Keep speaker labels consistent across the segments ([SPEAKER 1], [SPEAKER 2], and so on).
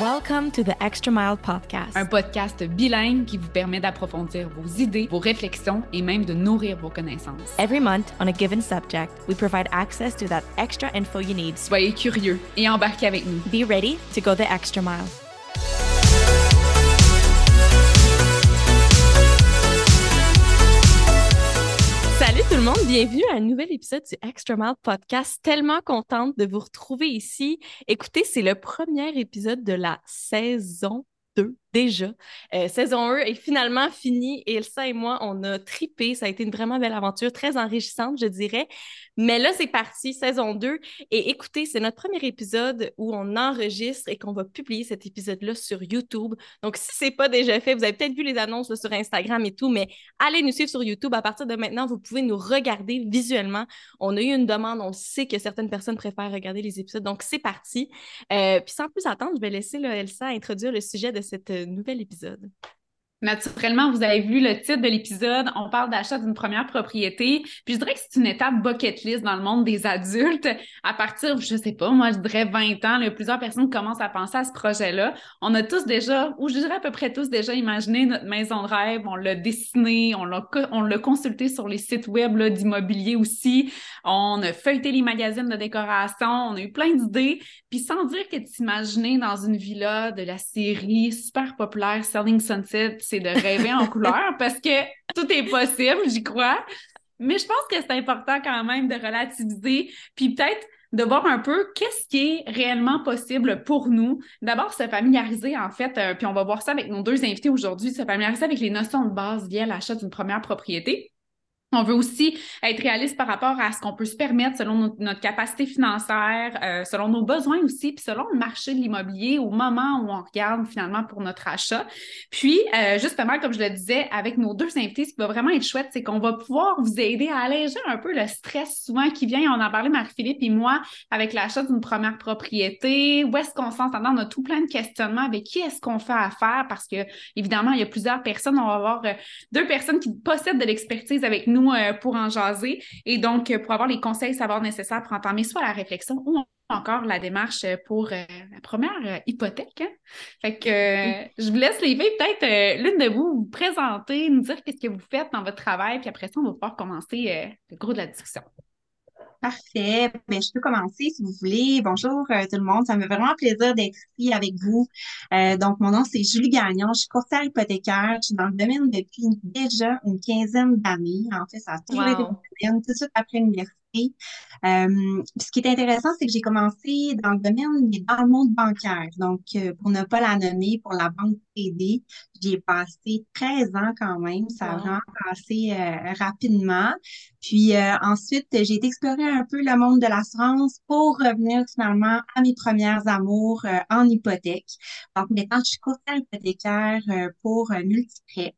[SPEAKER 1] Welcome to the Extra Mile Podcast.
[SPEAKER 2] Un podcast bilingue qui vous permet d'approfondir vos idées, vos réflexions et même de nourrir vos connaissances.
[SPEAKER 1] Every month, on a given subject, we provide access to that extra info you need.
[SPEAKER 2] Soyez curieux et embarquez avec nous.
[SPEAKER 1] Be ready to go the extra mile. Tout le monde, bienvenue à un nouvel épisode du Extra Mile Podcast. Tellement contente de vous retrouver ici. Écoutez, c'est le premier épisode de la saison 2 déjà. Euh, saison 1 est finalement finie et Elsa et moi, on a tripé. Ça a été une vraiment belle aventure, très enrichissante, je dirais. Mais là, c'est parti, saison 2. Et écoutez, c'est notre premier épisode où on enregistre et qu'on va publier cet épisode-là sur YouTube. Donc, si c'est pas déjà fait, vous avez peut-être vu les annonces sur Instagram et tout, mais allez nous suivre sur YouTube. À partir de maintenant, vous pouvez nous regarder visuellement. On a eu une demande, on sait que certaines personnes préfèrent regarder les épisodes. Donc, c'est parti. Euh, puis sans plus attendre, je vais laisser Elsa introduire le sujet de cette nouvel épisode.
[SPEAKER 2] Naturellement, vous avez vu le titre de l'épisode, on parle d'achat d'une première propriété. Puis je dirais que c'est une étape bucket list dans le monde des adultes. À partir, je sais pas, moi je dirais 20 ans, là, plusieurs personnes commencent à penser à ce projet-là. On a tous déjà, ou je dirais à peu près tous déjà imaginé notre maison de rêve, on l'a dessiné, on l'a, on l'a consulté sur les sites web d'immobilier aussi. On a feuilleté les magazines de décoration, on a eu plein d'idées. Puis sans dire que t'imaginer dans une villa de la série super populaire Selling Sunset, c'est de rêver en couleur parce que tout est possible, j'y crois. Mais je pense que c'est important quand même de relativiser, puis peut-être de voir un peu qu'est-ce qui est réellement possible pour nous. D'abord, se familiariser, en fait, euh, puis on va voir ça avec nos deux invités aujourd'hui, se familiariser avec les notions de base via l'achat d'une première propriété. On veut aussi être réaliste par rapport à ce qu'on peut se permettre selon notre capacité financière, euh, selon nos besoins aussi, puis selon le marché de l'immobilier au moment où on regarde finalement pour notre achat. Puis, euh, justement, comme je le disais, avec nos deux invités, ce qui va vraiment être chouette, c'est qu'on va pouvoir vous aider à alléger un peu le stress souvent qui vient. On en parlait, Marie-Philippe et moi, avec l'achat d'une première propriété. Où est-ce qu'on s'entend? On a tout plein de questionnements avec qui est-ce qu'on fait affaire? Parce que, évidemment, il y a plusieurs personnes. On va avoir euh, deux personnes qui possèdent de l'expertise avec nous euh, pour en jaser et donc euh, pour avoir les conseils, savoir nécessaires pour entamer soit la réflexion ou encore la démarche pour euh, la première hypothèque. Hein. Fait que je vous laisse les peut-être l'une de vous vous présenter, nous dire qu'est-ce que vous faites dans votre travail, puis après ça, on va pouvoir commencer le gros de la discussion.
[SPEAKER 3] Parfait. Ben, je peux commencer si vous voulez. Bonjour euh, tout le monde. Ça me fait vraiment plaisir d'être ici avec vous. Euh, donc, mon nom, c'est Julie Gagnon. Je suis courtière hypothécaire. Je suis dans le domaine depuis déjà une quinzaine d'années. En fait, ça a toujours été mon domaine, tout de suite après l'université. Euh, ce qui est intéressant, c'est que j'ai commencé dans le domaine, mais dans le monde bancaire. Donc, euh, pour ne pas la nommer, pour la banque TD, j'ai passé 13 ans quand même. Ça a vraiment passé euh, rapidement. Puis ensuite, j'ai été explorer un peu le monde de l'assurance pour revenir finalement à mes premières amours en hypothèque. Donc, maintenant, je suis courtière hypothécaire pour Multiprêt.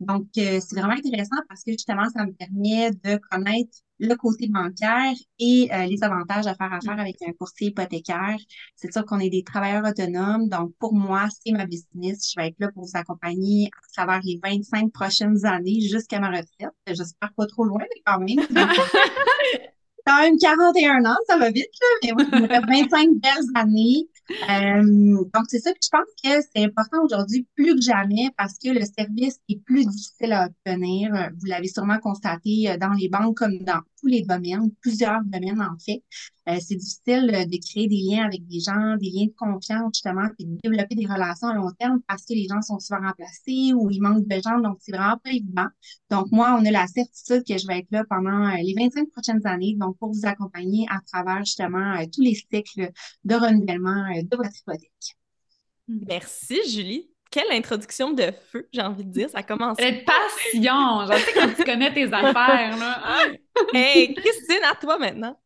[SPEAKER 3] Donc, c'est vraiment intéressant parce que justement, ça me permet de connaître le côté bancaire et euh, les avantages à faire affaire avec un courtier hypothécaire. C'est sûr qu'on est des travailleurs autonomes. Donc, pour moi, c'est ma business. Je vais être là pour vous accompagner à travers les 25 prochaines années jusqu'à ma retraite. J'espère pas trop loin, mais quand même. quand même 41 ans, ça va vite, là, mais oui, 25 belles années. Euh, donc, c'est ça. que je pense que c'est important aujourd'hui plus que jamais parce que le service est plus difficile à obtenir. Vous l'avez sûrement constaté euh, dans les banques comme dans les domaines, plusieurs domaines en fait. Euh, c'est difficile de créer des liens avec des gens, des liens de confiance justement, et de développer des relations à long terme parce que les gens sont souvent remplacés ou il manque de gens, donc c'est vraiment pas évident. Donc moi, on a la certitude que je vais être là pendant les 25 prochaines années, donc pour vous accompagner à travers justement tous les cycles de renouvellement de votre hypothèque.
[SPEAKER 1] Merci, Julie. Quelle introduction de feu, j'ai envie de dire? Ça commence.
[SPEAKER 2] Elle passion. Je sais que tu connais tes affaires, là.
[SPEAKER 1] hey, Christine, à toi maintenant.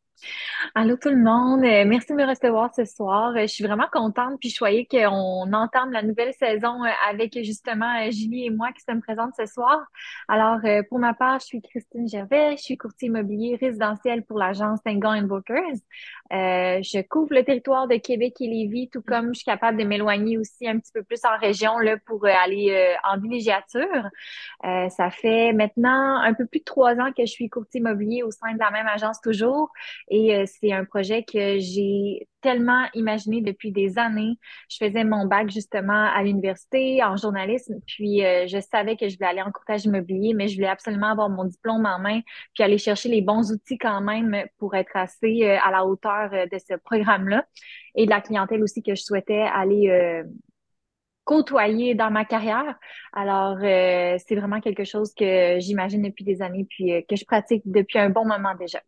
[SPEAKER 4] Allô tout le monde, euh, merci de me recevoir ce soir. Euh, je suis vraiment contente puis je voyais qu'on entame la nouvelle saison euh, avec justement Julie et moi qui sommes présentes ce soir. Alors pour ma part, je suis Christine Gervais, je suis courtier immobilier résidentiel pour l'agence Tengan Bookers. je couvre le territoire de Québec et Lévis, tout comme je suis capable de m'éloigner aussi un petit peu plus en région là pour aller en villégiature. ça fait maintenant un peu plus de trois ans que je suis courtier immobilier au sein de la même agence toujours. Et c'est un projet que j'ai tellement imaginé depuis des années. Je faisais mon bac justement à l'université en journalisme, puis euh, je savais que je voulais aller en courtage immobilier, mais je voulais absolument avoir mon diplôme en main, puis aller chercher les bons outils quand même pour être assez euh, à la hauteur euh, de ce programme-là et de la clientèle aussi que je souhaitais aller côtoyer dans ma carrière. Alors, c'est vraiment quelque chose que j'imagine depuis des années, puis que je pratique depuis un bon moment déjà.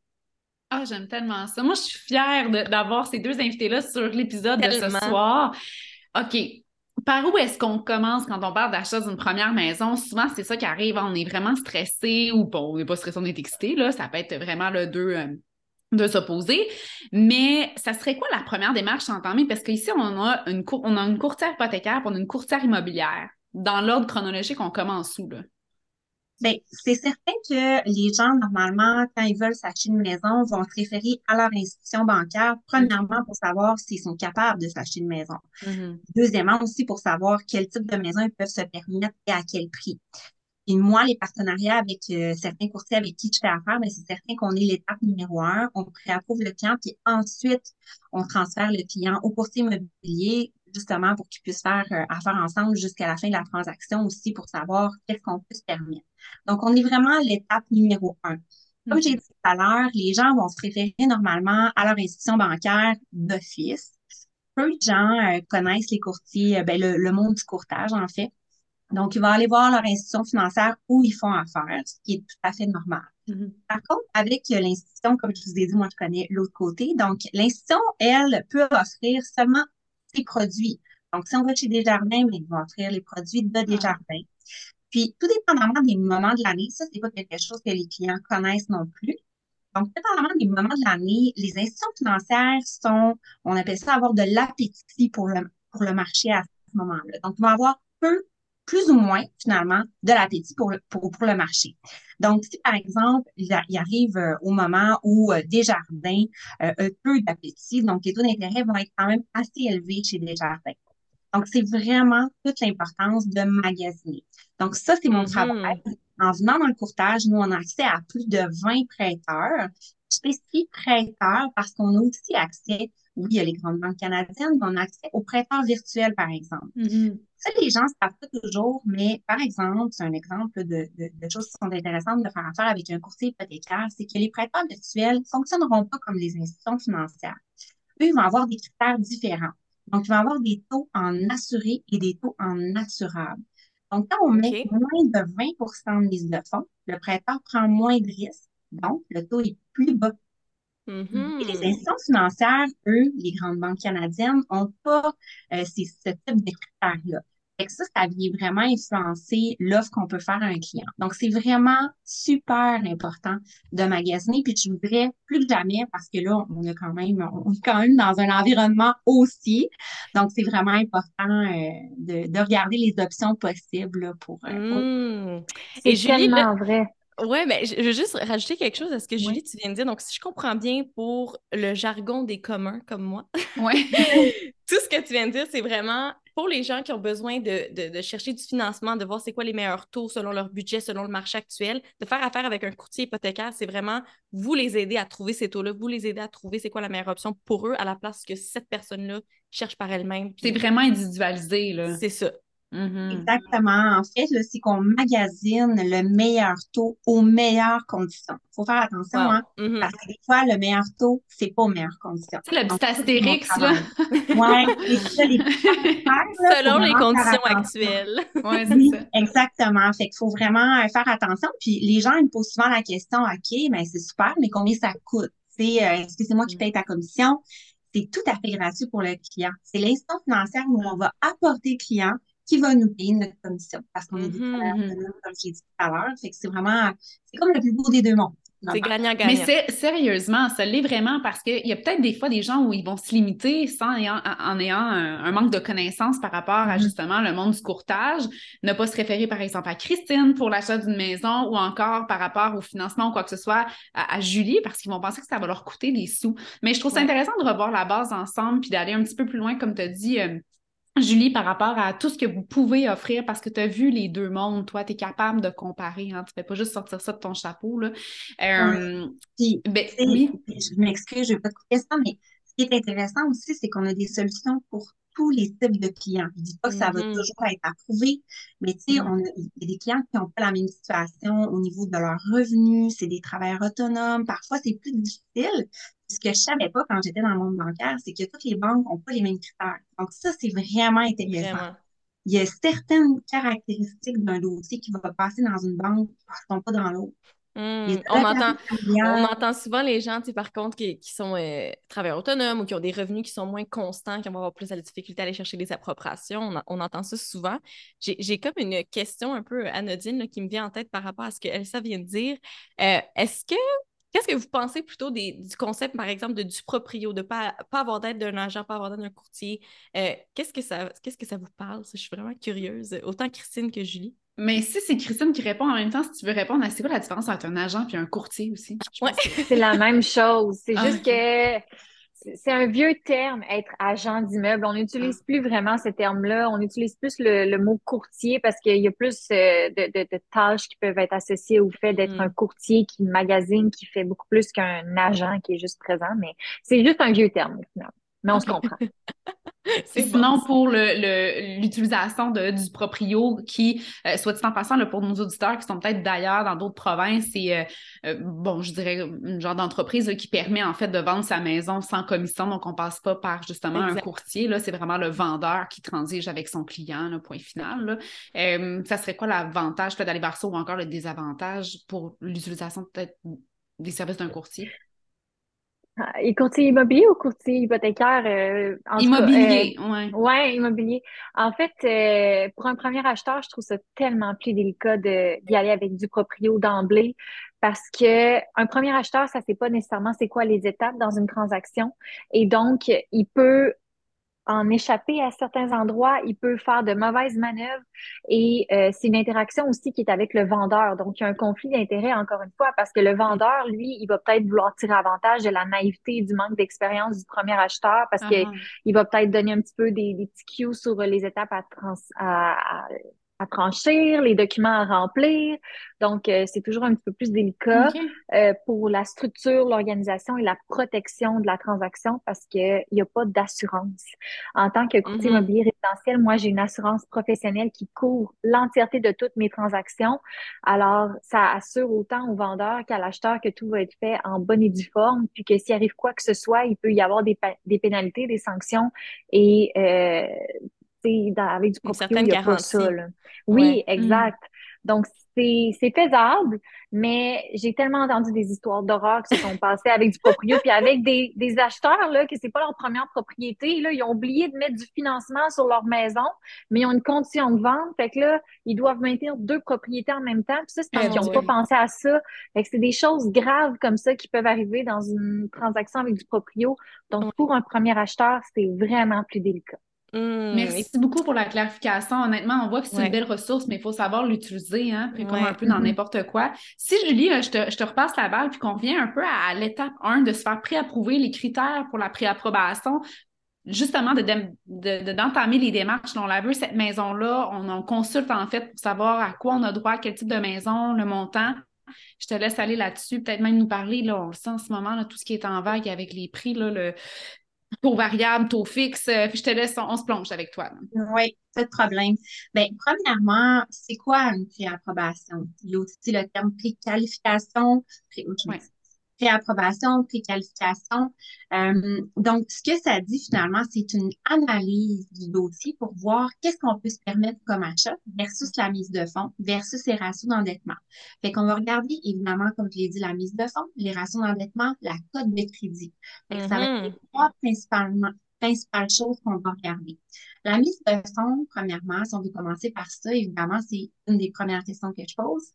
[SPEAKER 2] Ah, j'aime tellement ça. Moi, je suis fière d'avoir ces deux invités-là sur l'épisode de ce soir. OK. Par où est-ce qu'on commence quand on parle d'achat d'une première maison? Souvent, c'est ça qui arrive. On est vraiment stressé ou bon, on n'est pas stressé, on est excité. Là. Ça peut être vraiment le deux, euh, de s'opposer. Mais ça serait quoi la première démarche à entamer? Parce qu'ici, on a une, on a une courtière hypothécaire on a une courtière immobilière. Dans l'ordre chronologique, on commence où, là?
[SPEAKER 3] Bien, c'est certain que les gens, normalement, quand ils veulent s'acheter une maison, vont se référer à leur institution bancaire, premièrement pour savoir s'ils sont capables de s'acheter une maison. Mm-hmm. Deuxièmement, aussi pour savoir quel type de maison ils peuvent se permettre et à quel prix. Et moi, les partenariats avec euh, certains courtiers avec qui je fais affaire, ben, c'est certain qu'on est l'étape numéro un. On préapprouve le client, puis ensuite, on transfère le client au courtier immobilier justement pour qu'ils puissent faire euh, affaire ensemble jusqu'à la fin de la transaction aussi pour savoir qu'est-ce qu'on peut se permettre. Donc, on est vraiment à l'étape numéro un. Comme j'ai dit tout à l'heure, les gens vont se référer normalement à leur institution bancaire d'office. Peu de gens euh, connaissent les courtiers, euh, ben, le, monde du courtage, en fait. Donc, ils vont aller voir leur institution financière où ils font affaire, ce qui est tout à fait normal. Mm-hmm. Par contre, avec l'institution, comme je vous ai dit, moi, je connais l'autre côté. Donc, l'institution, elle, peut offrir seulement ses produits. Donc, si on va chez Desjardins, ils vont offrir les produits de Desjardins. Puis, tout dépendamment des moments de l'année, ça, c'est pas quelque chose que les clients connaissent non plus. Donc, dépendamment des moments de l'année, les institutions financières sont, on appelle ça avoir de l'appétit pour le, pour le marché à ce moment-là. Donc, ils vont avoir peu, plus ou moins, finalement, de l'appétit pour le, pour, pour le marché. Donc, si par exemple, il, arrive euh, au moment où euh, Desjardins euh, a peu d'appétit, donc les taux d'intérêt vont être quand même assez élevés chez Desjardins. Donc, c'est vraiment toute l'importance de magasiner. Donc, ça, c'est mon mm-hmm. travail. En venant dans le courtage, nous, on a accès à plus de 20 prêteurs. Je spécifie prêteurs parce qu'on a aussi accès, oui, il y a les grandes banques canadiennes, mais on a accès aux prêteurs virtuels, par exemple. Mm-hmm. Ça, les gens ne savent pas toujours, mais par exemple, c'est un exemple de, de, choses qui sont intéressantes de faire affaire avec un courtier hypothécaire, c'est que les prêteurs virtuels ne fonctionneront pas comme les institutions financières. Eux, ils vont avoir des critères différents. Donc, ils vont avoir des taux en assuré et des taux en assurable. Donc, quand on met moins de 20 de mise de fonds, le prêteur prend moins de risques. Donc, le taux est plus bas. Et les mm-hmm. institutions financières, eux, les grandes banques canadiennes, n'ont pas euh, ce type de critères-là ça, ça vient vraiment influencer l'offre qu'on peut faire à un client. Donc, c'est vraiment super important de magasiner. Puis, je voudrais plus que jamais, parce que là, on est quand même, on est quand même dans un environnement aussi. Donc, c'est vraiment important euh, de, regarder les options possibles pour,
[SPEAKER 4] euh, mmh. C'est tellement vrai.
[SPEAKER 1] Oui, mais je veux juste rajouter quelque chose à ce que Julie, tu viens de dire. Donc, si je comprends bien pour le jargon des communs comme moi,
[SPEAKER 2] ouais.
[SPEAKER 1] tout ce que tu viens de dire, c'est vraiment pour les gens qui ont besoin de, chercher du financement, de voir c'est quoi les meilleurs taux selon leur budget, selon le marché actuel, de faire affaire avec un courtier hypothécaire, c'est vraiment vous les aider à trouver ces taux-là, vous les aider à trouver c'est quoi la meilleure option pour eux à la place que cette personne-là cherche par elle-même.
[SPEAKER 2] C'est vraiment individualisé, là.
[SPEAKER 1] C'est ça.
[SPEAKER 3] Mm-hmm. Exactement. En fait, c'est qu'on magasine le meilleur taux aux meilleures conditions. Il faut faire attention, hein, mm-hmm. parce que des fois, le meilleur taux, c'est pas aux meilleures conditions.
[SPEAKER 2] C'est le petit astérix, là.
[SPEAKER 3] oui, c'est les
[SPEAKER 1] Selon les conditions actuelles.
[SPEAKER 2] Oui, c'est ça.
[SPEAKER 3] Exactement. Fait qu'il faut vraiment euh, faire attention. Puis les gens, ils me posent souvent la question, OK, mais c'est super, mais combien ça coûte? Euh, est-ce que c'est moi qui paye ta commission? C'est tout à fait gratuit pour le client. C'est l'instant financière où on va apporter le client qui va nous payer notre commission parce qu'on est des mm-hmm. comme j'ai dit tout à l'heure. Fait que c'est vraiment, c'est comme le plus beau des deux mondes.
[SPEAKER 1] C'est gagnant-gagnant.
[SPEAKER 2] Mais sérieusement, ça l'est vraiment parce qu'il y a peut-être des fois des gens où ils vont se limiter sans en ayant un, manque de connaissances par rapport à mm-hmm. justement le monde du courtage, ne pas se référer par exemple à Christine pour l'achat d'une maison ou encore par rapport au financement ou quoi que ce soit à, Julie parce qu'ils vont penser que ça va leur coûter des sous. Mais je trouve ça intéressant de revoir la base ensemble puis d'aller un petit peu plus loin, comme tu as dit. Euh, Julie, par rapport à tout ce que vous pouvez offrir, parce que tu as vu les deux mondes, toi, tu es capable de comparer, hein, tu ne fais pas juste sortir ça de ton chapeau. Là.
[SPEAKER 3] Euh, ben, oui. Je m'excuse, je ne vais pas couper ça, mais ce qui est intéressant aussi, c'est qu'on a des solutions pour tous les types de clients. Je ne dis pas que ça va mm-hmm. toujours être approuvé, mais tu sais, mm-hmm. il y a des clients qui n'ont pas la même situation au niveau de leurs revenus, c'est des travailleurs autonomes. Parfois, c'est plus difficile. Ce que je savais pas quand j'étais dans le monde bancaire, c'est que toutes les banques n'ont pas les mêmes critères. Donc, ça, c'est vraiment intéressant. Il y a certaines caractéristiques d'un dossier qui va passer dans une banque qui ne sont pas dans l'autre.
[SPEAKER 1] Hmm. On, entend, on entend souvent les gens, par contre, qui, sont euh, travailleurs autonomes ou qui ont des revenus qui sont moins constants, qui vont avoir plus de difficulté à aller chercher des appropriations. On, entend ça souvent. J'ai comme une question un peu anodine qui me vient en tête par rapport à ce que Elsa vient de dire. Euh, est-ce que Qu'est-ce que vous pensez plutôt du concept, par exemple, de, du proprio, de ne pas, pas avoir d'aide d'un agent, pas avoir d'aide d'un courtier? Euh, qu'est-ce, que ça, qu'est-ce que ça vous parle? Je suis vraiment curieuse, autant Christine que Julie.
[SPEAKER 2] Mais si c'est Christine qui répond en même temps, si tu veux répondre, c'est quoi la différence entre un agent et un courtier aussi?
[SPEAKER 4] C'est la même chose. C'est ah, juste que c'est un vieux terme, être agent d'immeuble. On n'utilise plus vraiment ce terme-là. On utilise plus le, mot courtier parce qu'il y a plus euh, de, tâches qui peuvent être associées au fait d'être mm. un courtier qui magasine, qui fait beaucoup plus qu'un agent qui est juste présent. Mais c'est juste un vieux terme, finalement mais on se comprend.
[SPEAKER 2] Sinon, pour l'utilisation du proprio, qui, euh, soit dit en passant, pour nos auditeurs qui sont peut-être d'ailleurs dans d'autres provinces, c'est, euh, euh, bon, je dirais, une genre d'entreprise qui permet en fait de vendre sa maison sans commission. Donc, on passe pas par justement un courtier. Là, c'est vraiment le vendeur qui transige avec son client, le point final. ça serait quoi l'avantage d'aller vers ça ou encore le désavantage pour l'utilisation peut-être des services d'un courtier?
[SPEAKER 4] Ah, et courtier immobilier ou courtier hypothécaire? Euh,
[SPEAKER 2] immobilier, oui.
[SPEAKER 4] Euh, ouais. immobilier. En fait, euh, pour un premier acheteur, je trouve ça tellement plus délicat d'y aller avec du proprio d'emblée parce que un premier acheteur, ça sait pas nécessairement c'est quoi les étapes dans une transaction et donc il peut en échapper à certains endroits, il peut faire de mauvaises manœuvres et euh, c'est une interaction aussi qui est avec le vendeur. Donc, il y a un conflit d'intérêt encore une fois parce que le vendeur, lui, il va peut-être vouloir tirer avantage de la naïveté et du manque d'expérience du premier acheteur parce qu'il uh-huh. va peut-être donner un petit peu des, des petits cues sur les étapes à, trans, à, à franchir, les documents à remplir. Donc, euh, c'est toujours un petit peu plus délicat euh, pour la structure, l'organisation et la protection de la transaction parce qu'il n'y a pas d'assurance. En tant que courtier mm-hmm. immobilier résidentiel, moi, j'ai une assurance professionnelle qui couvre l'entièreté de toutes mes transactions. Alors, ça assure autant au vendeur qu'à l'acheteur que tout va être fait en bonne et due forme, puis que s'il arrive quoi que ce soit, il peut y avoir des, des pénalités, des sanctions et euh, avec du proprio, il n'y a pas ça. Oui, mm. exact. Donc, c'est faisable, mais j'ai tellement entendu des histoires d'horreur qui se sont passées avec du proprio, puis avec des, des acheteurs, là, que c'est pas leur première propriété, là, ils ont oublié de mettre du financement sur leur maison, mais ils ont une condition de vente, fait que là, ils doivent maintenir deux propriétés en même temps, puis ça, c'est parce qu'ils n'ont pas pensé à ça. Fait que c'est des choses graves comme ça qui peuvent arriver dans une transaction avec du proprio. Donc, pour un premier acheteur, c'est vraiment plus délicat.
[SPEAKER 2] Mmh, Merci beaucoup pour la clarification. Honnêtement, on voit que c'est une belle ressource, mais il faut savoir l'utiliser, hein, puis comme un peu dans mmh n'importe quoi. Si Julie, je te, je te repasse la balle, puis qu'on revient un peu à, l'étape 1 de se faire préapprouver les critères pour la préapprobation, justement de, d'entamer les démarches. On la veut, cette maison-là, on, consulte en fait pour savoir à quoi on a droit, quel type de maison, le montant. Je te laisse aller là-dessus, peut-être même nous parler, là, on le sent en ce moment, là, tout ce qui est en vague avec les prix, là, le, taux variable, taux fixe. Euh, puis je te laisse, on, se plonge avec toi.
[SPEAKER 3] Oui, pas de problème. Bien, premièrement, c'est quoi une préapprobation? Il y a aussi le terme préqualification? Pré préapprobation, préqualification. Euh, donc, ce que ça dit finalement, c'est une analyse du dossier pour voir qu'est-ce qu'on peut se permettre comme achat versus la mise de fonds versus les ratios d'endettement. Fait qu'on va regarder, évidemment, comme je l'ai dit, la mise de fonds, les ratios d'endettement, la cote de crédit. Fait Ça va être les mm-hmm. trois principalement principales choses qu'on va regarder. La mise de fonds, premièrement, si on veut commencer par ça, évidemment, c'est une des premières questions que je pose.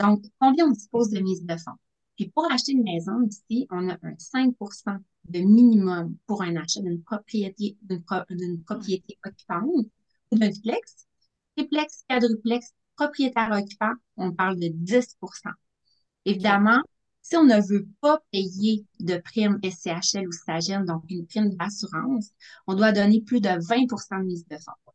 [SPEAKER 3] Donc, combien on dispose de mise de fonds? Puis pour acheter une maison ici, on a un 5% de minimum pour un achat d'une propriété, d'une propriété occupante ou d'un duplex. Triplex, quadruplex, propriétaire occupant, on parle de 10% Évidemment, Si on ne veut pas payer de prime SCHL ou SAGEN, donc une prime d'assurance, on doit donner plus de 20% de mise de fonds.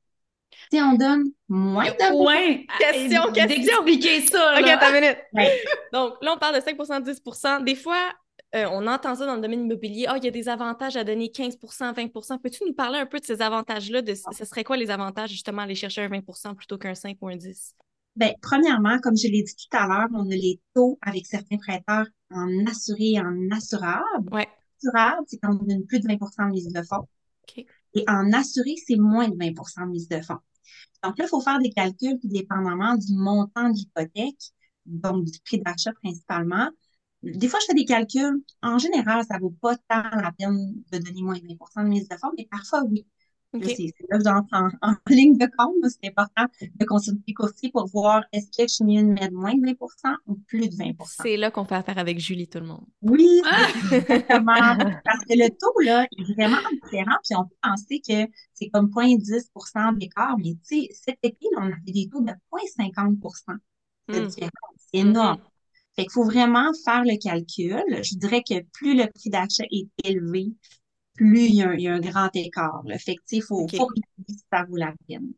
[SPEAKER 3] Si on donne moins de
[SPEAKER 2] Ouais,
[SPEAKER 1] Question, question.
[SPEAKER 2] D'expliquer ça,
[SPEAKER 1] OK,
[SPEAKER 2] là.
[SPEAKER 1] attends une minute.
[SPEAKER 3] Ouais.
[SPEAKER 1] Donc, là, on parle de 5% 10% Des fois, euh, on entend ça dans le domaine immobilier. Ah, il y a des avantages à donner 15% 20% Peux-tu nous parler un peu de ces avantages-là? De, ce serait quoi les avantages, justement, à aller chercher un 20% plutôt qu'un 5 ou un 10?
[SPEAKER 3] Ben, premièrement, comme je l'ai dit tout à l'heure, on a les taux avec certains prêteurs en assuré et en assurable.
[SPEAKER 1] Ouais.
[SPEAKER 3] Assurable, c'est quand on donne plus de 20 de mise de fonds.
[SPEAKER 1] OK.
[SPEAKER 3] Et en assuré, c'est moins de 20% de mise de fonds. Donc là, il faut faire des calculs, puis dépendamment du montant de l'hypothèque, donc du prix d'achat principalement. Des fois, je fais des calculs. En général, ça vaut pas tant la peine de donner moins de 20% de mise de fonds, mais parfois, oui. C'est là que j'entre en, en ligne de compte. C'est important de consulter les courtiers pour voir est-ce que je de mettre moins de 20% ou plus de 20%
[SPEAKER 1] C'est là qu'on fait affaire avec Julie, tout le monde.
[SPEAKER 3] Oui,
[SPEAKER 2] Ah!
[SPEAKER 3] exactement. Parce que le taux, là, est vraiment différent. Puis on peut penser que c'est comme 0,10% d'écart. Mais tu sais, cet été, là, on a fait des taux de 0,50 de
[SPEAKER 1] Mm.
[SPEAKER 3] différence. C'est énorme. Fait qu'il faut vraiment faire le calcul. Je dirais que plus le prix d'achat est élevé, plus il y a, un- il y a un grand écart. Là. Fait que, il faut,
[SPEAKER 1] OK.
[SPEAKER 3] faut regarder si ça vaut la peine.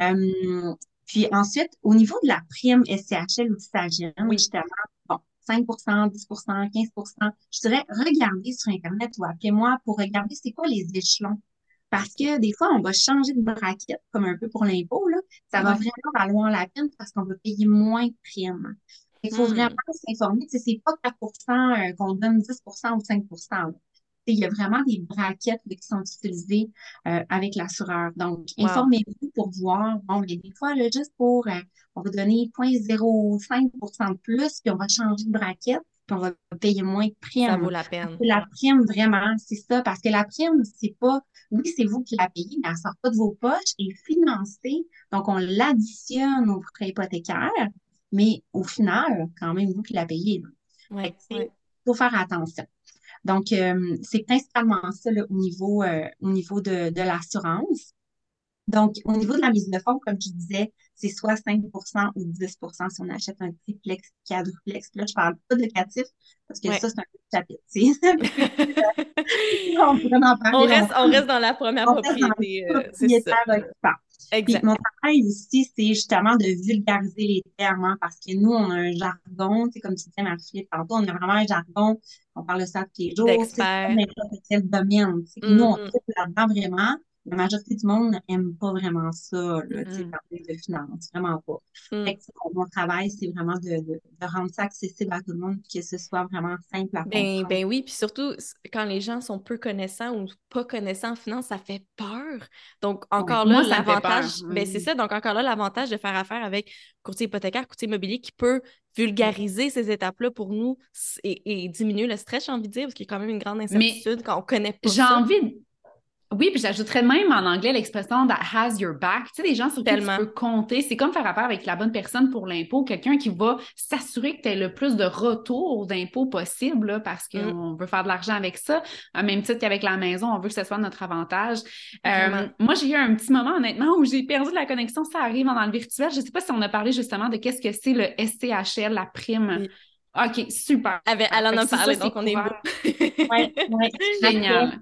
[SPEAKER 3] Euh, puis ensuite, au niveau de la prime SCHL ou SAGEN,
[SPEAKER 1] Oui.
[SPEAKER 3] justement, bon, 5% 10% 15% je dirais regardez sur Internet ou appelez-moi pour regarder c'est quoi les échelons. Parce que des fois, on va changer de braquette, comme un peu pour l'impôt, là. Ça va vraiment valoir la peine parce qu'on va payer moins de primes. Il faut
[SPEAKER 1] Hmm.
[SPEAKER 3] vraiment s'informer. Tu sais, c'est pas 4% euh, qu'on donne 10% ou 5 là. Tu sais, Il y a vraiment des braquettes qui sont utilisées euh, avec l'assureur. Donc,
[SPEAKER 1] Wow.
[SPEAKER 3] informez-vous pour voir. Bon, mais des fois, là, juste pour, euh, on va donner 0,05% de plus, puis on va changer de braquette, puis on va payer moins de prime.
[SPEAKER 1] Ça vaut la peine.
[SPEAKER 3] La prime, vraiment, c'est ça. Parce que la prime, c'est pas, oui, c'est vous qui la payez, mais elle sort pas de vos poches et financée. Donc, on l'additionne au prêt hypothécaire, mais au final, quand même, vous qui la payez.
[SPEAKER 1] ouais.
[SPEAKER 3] faut faire attention. Donc, euh, c'est principalement ça là, au niveau, euh, au niveau de, de l'assurance. Donc, au niveau de la mise de fonds, comme je disais, c'est soit 5% ou 10% si on achète un triplex, quadruplex. Là, je parle pas de locatif parce que
[SPEAKER 1] Ouais.
[SPEAKER 3] ça, c'est un autre chapitre. on pourrait en parler
[SPEAKER 1] on, reste, on reste dans la première propriété. euh, c'est ça.
[SPEAKER 3] Puis mon travail ici, c'est justement de vulgariser les termes, hein, parce que nous, on a un jargon, tu sais, comme tu disais, Marie-Philippe, tantôt, on a vraiment un jargon, on parle de ça tous les jours, c'est n'importe quel domaine. nous, on
[SPEAKER 1] Mhm.
[SPEAKER 3] trouve là-dedans vraiment. La majorité du monde n'aime pas vraiment ça, là,
[SPEAKER 1] Mhm.
[SPEAKER 3] parler de finances, vraiment pas.
[SPEAKER 1] Mm.
[SPEAKER 3] Fait que, mon travail, c'est vraiment de, de, de rendre ça accessible à tout le monde, que ce soit vraiment simple à
[SPEAKER 1] Ben, ben oui, puis surtout, quand les gens sont peu connaissants ou pas connaissants en finance, ça fait peur. Donc, encore là, l'avantage, ben
[SPEAKER 2] oui.
[SPEAKER 1] c'est ça, donc encore là, l'avantage de faire affaire avec courtier hypothécaire, courtier immobilier qui peut vulgariser ces étapes-là pour nous et, et diminuer le stress, j'ai envie de dire, parce qu'il y a quand même une grande incertitude quand on connaît pas
[SPEAKER 2] J'ai envie de... Oui, puis j'ajouterais même en anglais l'expression that has your back. Tu sais, des gens sur qui tu peux compter. C'est comme faire affaire avec la bonne personne pour l'impôt, quelqu'un qui va s'assurer que tu aies le plus de retour d'impôts possible là, parce
[SPEAKER 1] Mm.
[SPEAKER 2] qu'on veut faire de l'argent avec ça. À même titre qu'avec la maison, on veut que ce soit notre avantage. Euh, moi, j'ai eu un petit moment, honnêtement, où j'ai perdu la connexion. Ça arrive dans le virtuel. Je ne sais pas si on a parlé justement de qu'est-ce que c'est le SCHL, la prime.
[SPEAKER 1] Oui.
[SPEAKER 2] OK, super.
[SPEAKER 1] Elle, elle en a parlé, donc on est.
[SPEAKER 3] Ouais, ouais.
[SPEAKER 2] Génial.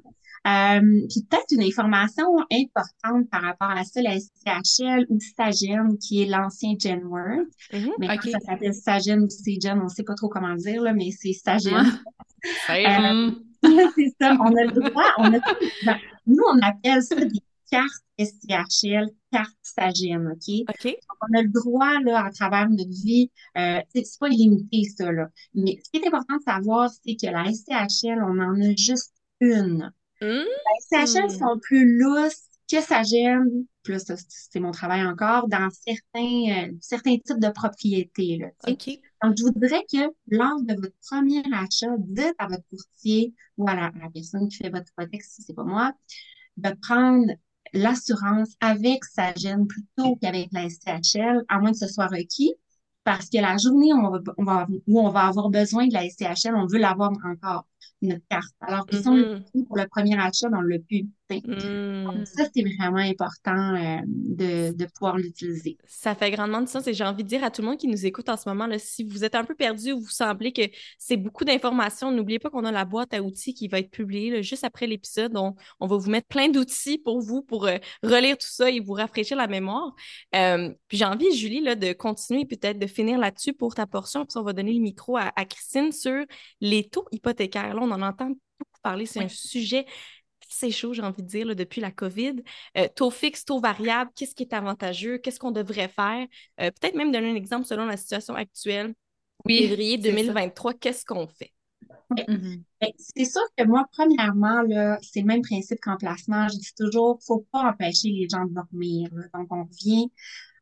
[SPEAKER 3] Euh, puis peut-être une information importante par rapport à ça, la SCHL ou SAGEN, qui est l'ancien Genworth.
[SPEAKER 1] Mhm.
[SPEAKER 3] Mais
[SPEAKER 2] OK.
[SPEAKER 3] ça s'appelle SAGEN ou CGEN, on ne sait pas trop comment dire, là, mais c'est SAGEN.
[SPEAKER 2] Hum.
[SPEAKER 3] c'est ça, on a le droit, on a, nous, on appelle ça des cartes SCHL, cartes SAGEN, OK?
[SPEAKER 1] OK.
[SPEAKER 3] on a le droit, là, à travers notre vie, euh, c'est pas illimité, ça, là. Mais ce qui est important de savoir, c'est que la SCHL, on en a juste une.
[SPEAKER 1] Hum,
[SPEAKER 3] Les SCHL sont plus lousses que SAGEN, plus ça, c'est mon travail encore, dans certains, euh, certains types de propriétés, là. Donc, je voudrais que lors de votre premier achat, dites à votre courtier ou à la, à la personne qui fait votre hypothèque, si c'est pas moi, de prendre l'assurance avec SAGEN plutôt qu'avec la SCHL, à moins que ce soit requis, parce que la journée où on va, on va- où on va avoir besoin de la SCHL, on veut l'avoir encore, notre carte. Alors que si
[SPEAKER 1] Mhm.
[SPEAKER 3] pris pour le premier achat, on l'a plus. Hmm. Ça, c'est vraiment important euh, de, de, pouvoir l'utiliser.
[SPEAKER 1] Ça fait grandement de sens et j'ai envie de dire à tout le monde qui nous écoute en ce moment, là, si vous êtes un peu perdu ou vous semblez que c'est beaucoup d'informations, n'oubliez pas qu'on a la boîte à outils qui va être publiée juste après l'épisode. On, on, va vous mettre plein d'outils pour vous, pour euh, relire tout ça et vous rafraîchir la mémoire. Euh, puis j'ai envie, Julie, là, de continuer peut-être de finir là-dessus pour ta portion. Puis on va donner le micro à, à Christine sur les taux hypothécaires. Là, on en entend beaucoup parler. C'est un sujet c'est chaud, j'ai envie de dire, depuis la COVID. Euh, taux fixe, taux variable, qu'est-ce qui est avantageux, qu'est-ce qu'on devrait faire? Euh, peut-être même donner un exemple selon la situation actuelle. Oui, février 2023, qu'est-ce qu'on fait?
[SPEAKER 3] Mm-hmm. Ben, c'est sûr que moi, premièrement, c'est le même principe qu'en placement. Je dis toujours, il ne faut pas empêcher les gens de dormir. Donc, on revient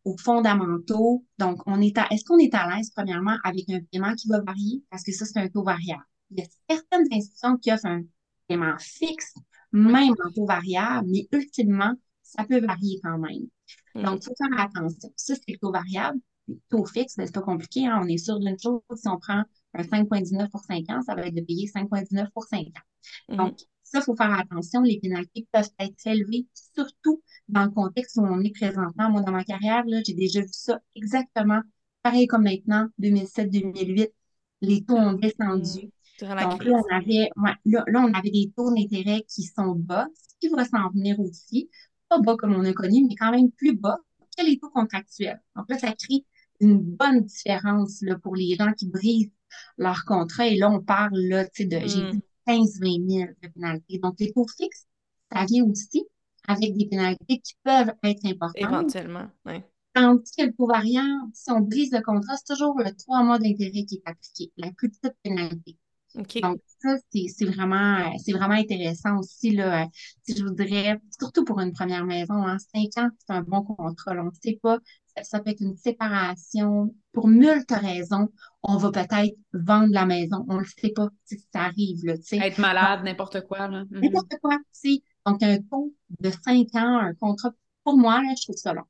[SPEAKER 3] aux fondamentaux. Donc, on est est-ce qu'on est à l'aise, premièrement, avec un paiement qui va varier? Parce que ça, c'est un taux variable. Il y a certaines institutions qui offrent un paiement fixe, même en taux variable, mais ultimement, ça peut varier quand même. Mm. Donc, il faut faire attention. Ça, c'est le taux variable. Le taux fixe, ben, c'est pas compliqué. Hein. On est sûr d'une chose. Si on prend un 5,19 pour 5 ans, ça va être de payer 5,19 pour 5 ans. Mm-hmm. Donc, ça, il faut faire attention. Les pénalités peuvent être élevées, surtout dans le contexte où on est présentement. Moi, dans ma carrière, j'ai déjà vu ça exactement pareil comme maintenant, 2007-2008. Les taux ont descendu. Donc là, on avait, là, on avait des taux d'intérêt qui sont bas, ce qui va s'en venir aussi. Pas bas comme on a connu, mais quand même plus bas que les taux contractuels. Donc là, ça crée une bonne différence là, pour les gens qui brisent leur contrat. Et là, on parle là, de, j'ai dit 15-20 000 de pénalités. Donc, les taux fixes, ça vient aussi avec des pénalités qui peuvent être importantes.
[SPEAKER 1] Éventuellement, oui.
[SPEAKER 3] Tandis que le taux variant, si on brise le contrat, c'est toujours le trois mois d'intérêt qui est appliqué, la plus petite pénalité. Donc, ça, c'est vraiment, c'est vraiment intéressant aussi, là. Si je voudrais, surtout pour une première maison, hein, cinq ans, c'est un bon contrat. on ne sait pas, ça, peut être une séparation. Pour multiples raisons, on va peut-être vendre la maison. On ne le sait pas si ça arrive, là,
[SPEAKER 2] Être malade, n'importe quoi, là.
[SPEAKER 3] Mhm. N'importe quoi, tu Donc, un taux de cinq ans, un contrat, pour moi, là, je trouve ça long.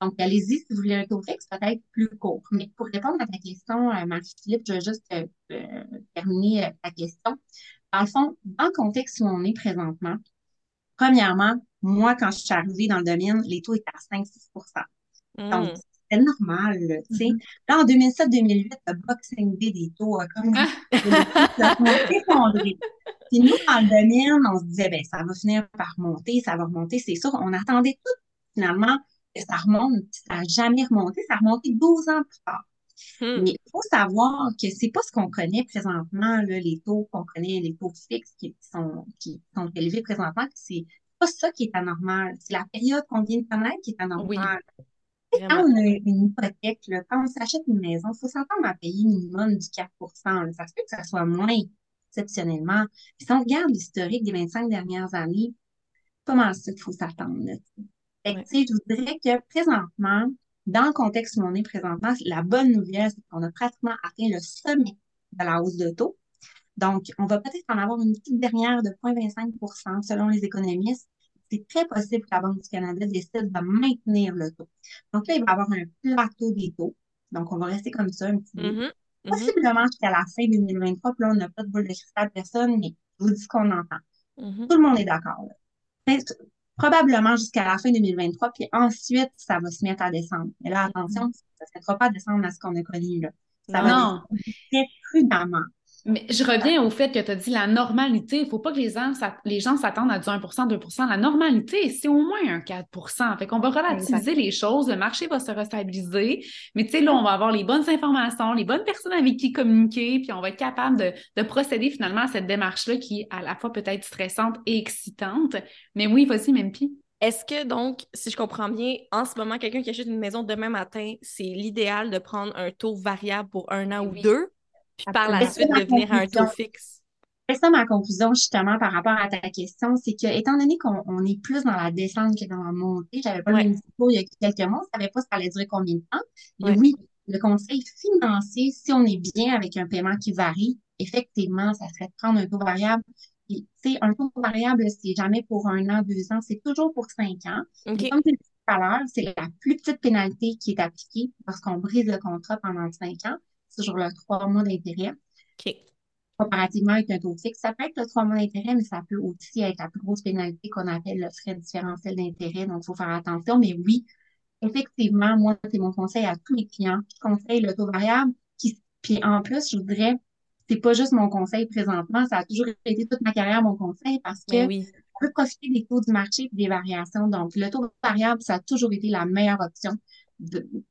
[SPEAKER 3] Donc, allez-y si vous voulez un taux fixe, peut-être plus court. Mais pour répondre à ta question, euh, Marie-Philippe, je vais juste euh, euh, terminer ta question. Dans le fond, dans le contexte où on est présentement, premièrement, moi, quand je suis arrivée dans le domaine, les taux étaient à 5-6 Donc, hmm. c'est normal, tu sais. Mm-hmm. Là, en 2007-2008, le Boxing Day des taux a comme ah! effondré. Puis nous, dans le domaine, on se disait, ben, ça va finir par monter, ça va remonter, c'est sûr. On attendait tout, finalement, ça remonte, ça n'a jamais remonté, ça a remonté 12 ans plus tard. Hmm. Mais il faut savoir que c'est pas ce qu'on connaît présentement, là, les taux qu'on connaît, les taux fixes qui sont, qui sont élevés présentement, c'est pas ça qui est anormal. C'est la période qu'on vient de connaître qui est anormale. Quand on a une hypothèque, là, quand on s'achète une maison, il faut s'entendre à payer minimum du 4 là. Ça se peut que ça soit moins exceptionnellement. si on regarde l'historique des 25 dernières années, comment ça qu'il faut s'attendre? Fait je vous dirais que présentement, dans le contexte où on est présentement, la bonne nouvelle, c'est qu'on a pratiquement atteint le sommet de la hausse de taux. Donc, on va peut-être en avoir une petite dernière de 0,25% selon les économistes. C'est très possible que la Banque du Canada décide de maintenir le taux. Donc là, il va y avoir un plateau des taux. Donc, on va rester comme ça un petit peu. Mm-hmm. Mm-hmm. Possiblement jusqu'à la fin 2023, puis là, on n'a pas de boule de cristal personne, mais je vous dis ce qu'on entend. Mm-hmm. Tout le monde est d'accord probablement jusqu'à la fin 2023, puis ensuite, ça va se mettre à descendre. Mais là, attention, ça ne se mettra pas à descendre à ce qu'on a connu là. Ça va très prudemment.
[SPEAKER 2] Mais je reviens au fait que tu as dit la normalité. Il ne faut pas que les gens, les gens s'attendent à du 1% 2% La normalité, c'est au moins un 4% Fait qu'on va relativiser les choses. Le marché va se restabiliser. Mais tu sais, là, on va avoir les bonnes informations, les bonnes personnes avec qui communiquer, puis on va être capable de, de procéder finalement à cette démarche-là qui est à la fois peut-être stressante et excitante. Mais oui, vas-y, même pis.
[SPEAKER 1] Est-ce que donc, si je comprends bien, en ce moment, quelqu'un qui achète une maison demain matin, c'est l'idéal de prendre un taux variable pour un an ou deux? Puis par la suite devenir un taux fixe.
[SPEAKER 3] C'est ça ma conclusion justement par rapport à ta question, c'est que étant donné qu'on est plus dans la descente que dans la montée, j'avais pas le même discours il y a quelques mois, je savais pas ça allait durer combien de temps. Mais oui, le conseil financier, si on est bien avec un paiement qui varie, effectivement, ça serait de prendre un taux variable. C'est un taux variable, c'est jamais pour un an, deux ans, c'est toujours pour cinq ans. comme tu dit tout à l'heure, c'est la plus petite pénalité qui est appliquée lorsqu'on brise le contrat pendant cinq ans toujours le trois mois d'intérêt.
[SPEAKER 1] OK.
[SPEAKER 3] comparativement avec un taux fixe. Ça peut être le trois mois d'intérêt, mais ça peut aussi être la plus grosse pénalité qu'on appelle le frais différentiel d'intérêt. Donc, il faut faire attention. Mais oui, effectivement, moi, c'est mon conseil à tous les clients. Je conseille le taux variable. Qui, puis en plus, je voudrais, c'est pas juste mon conseil présentement, ça a toujours été toute ma carrière mon conseil parce que
[SPEAKER 1] oui.
[SPEAKER 3] on peut profiter des taux du marché et des variations. Donc, le taux variable, ça a toujours été la meilleure option.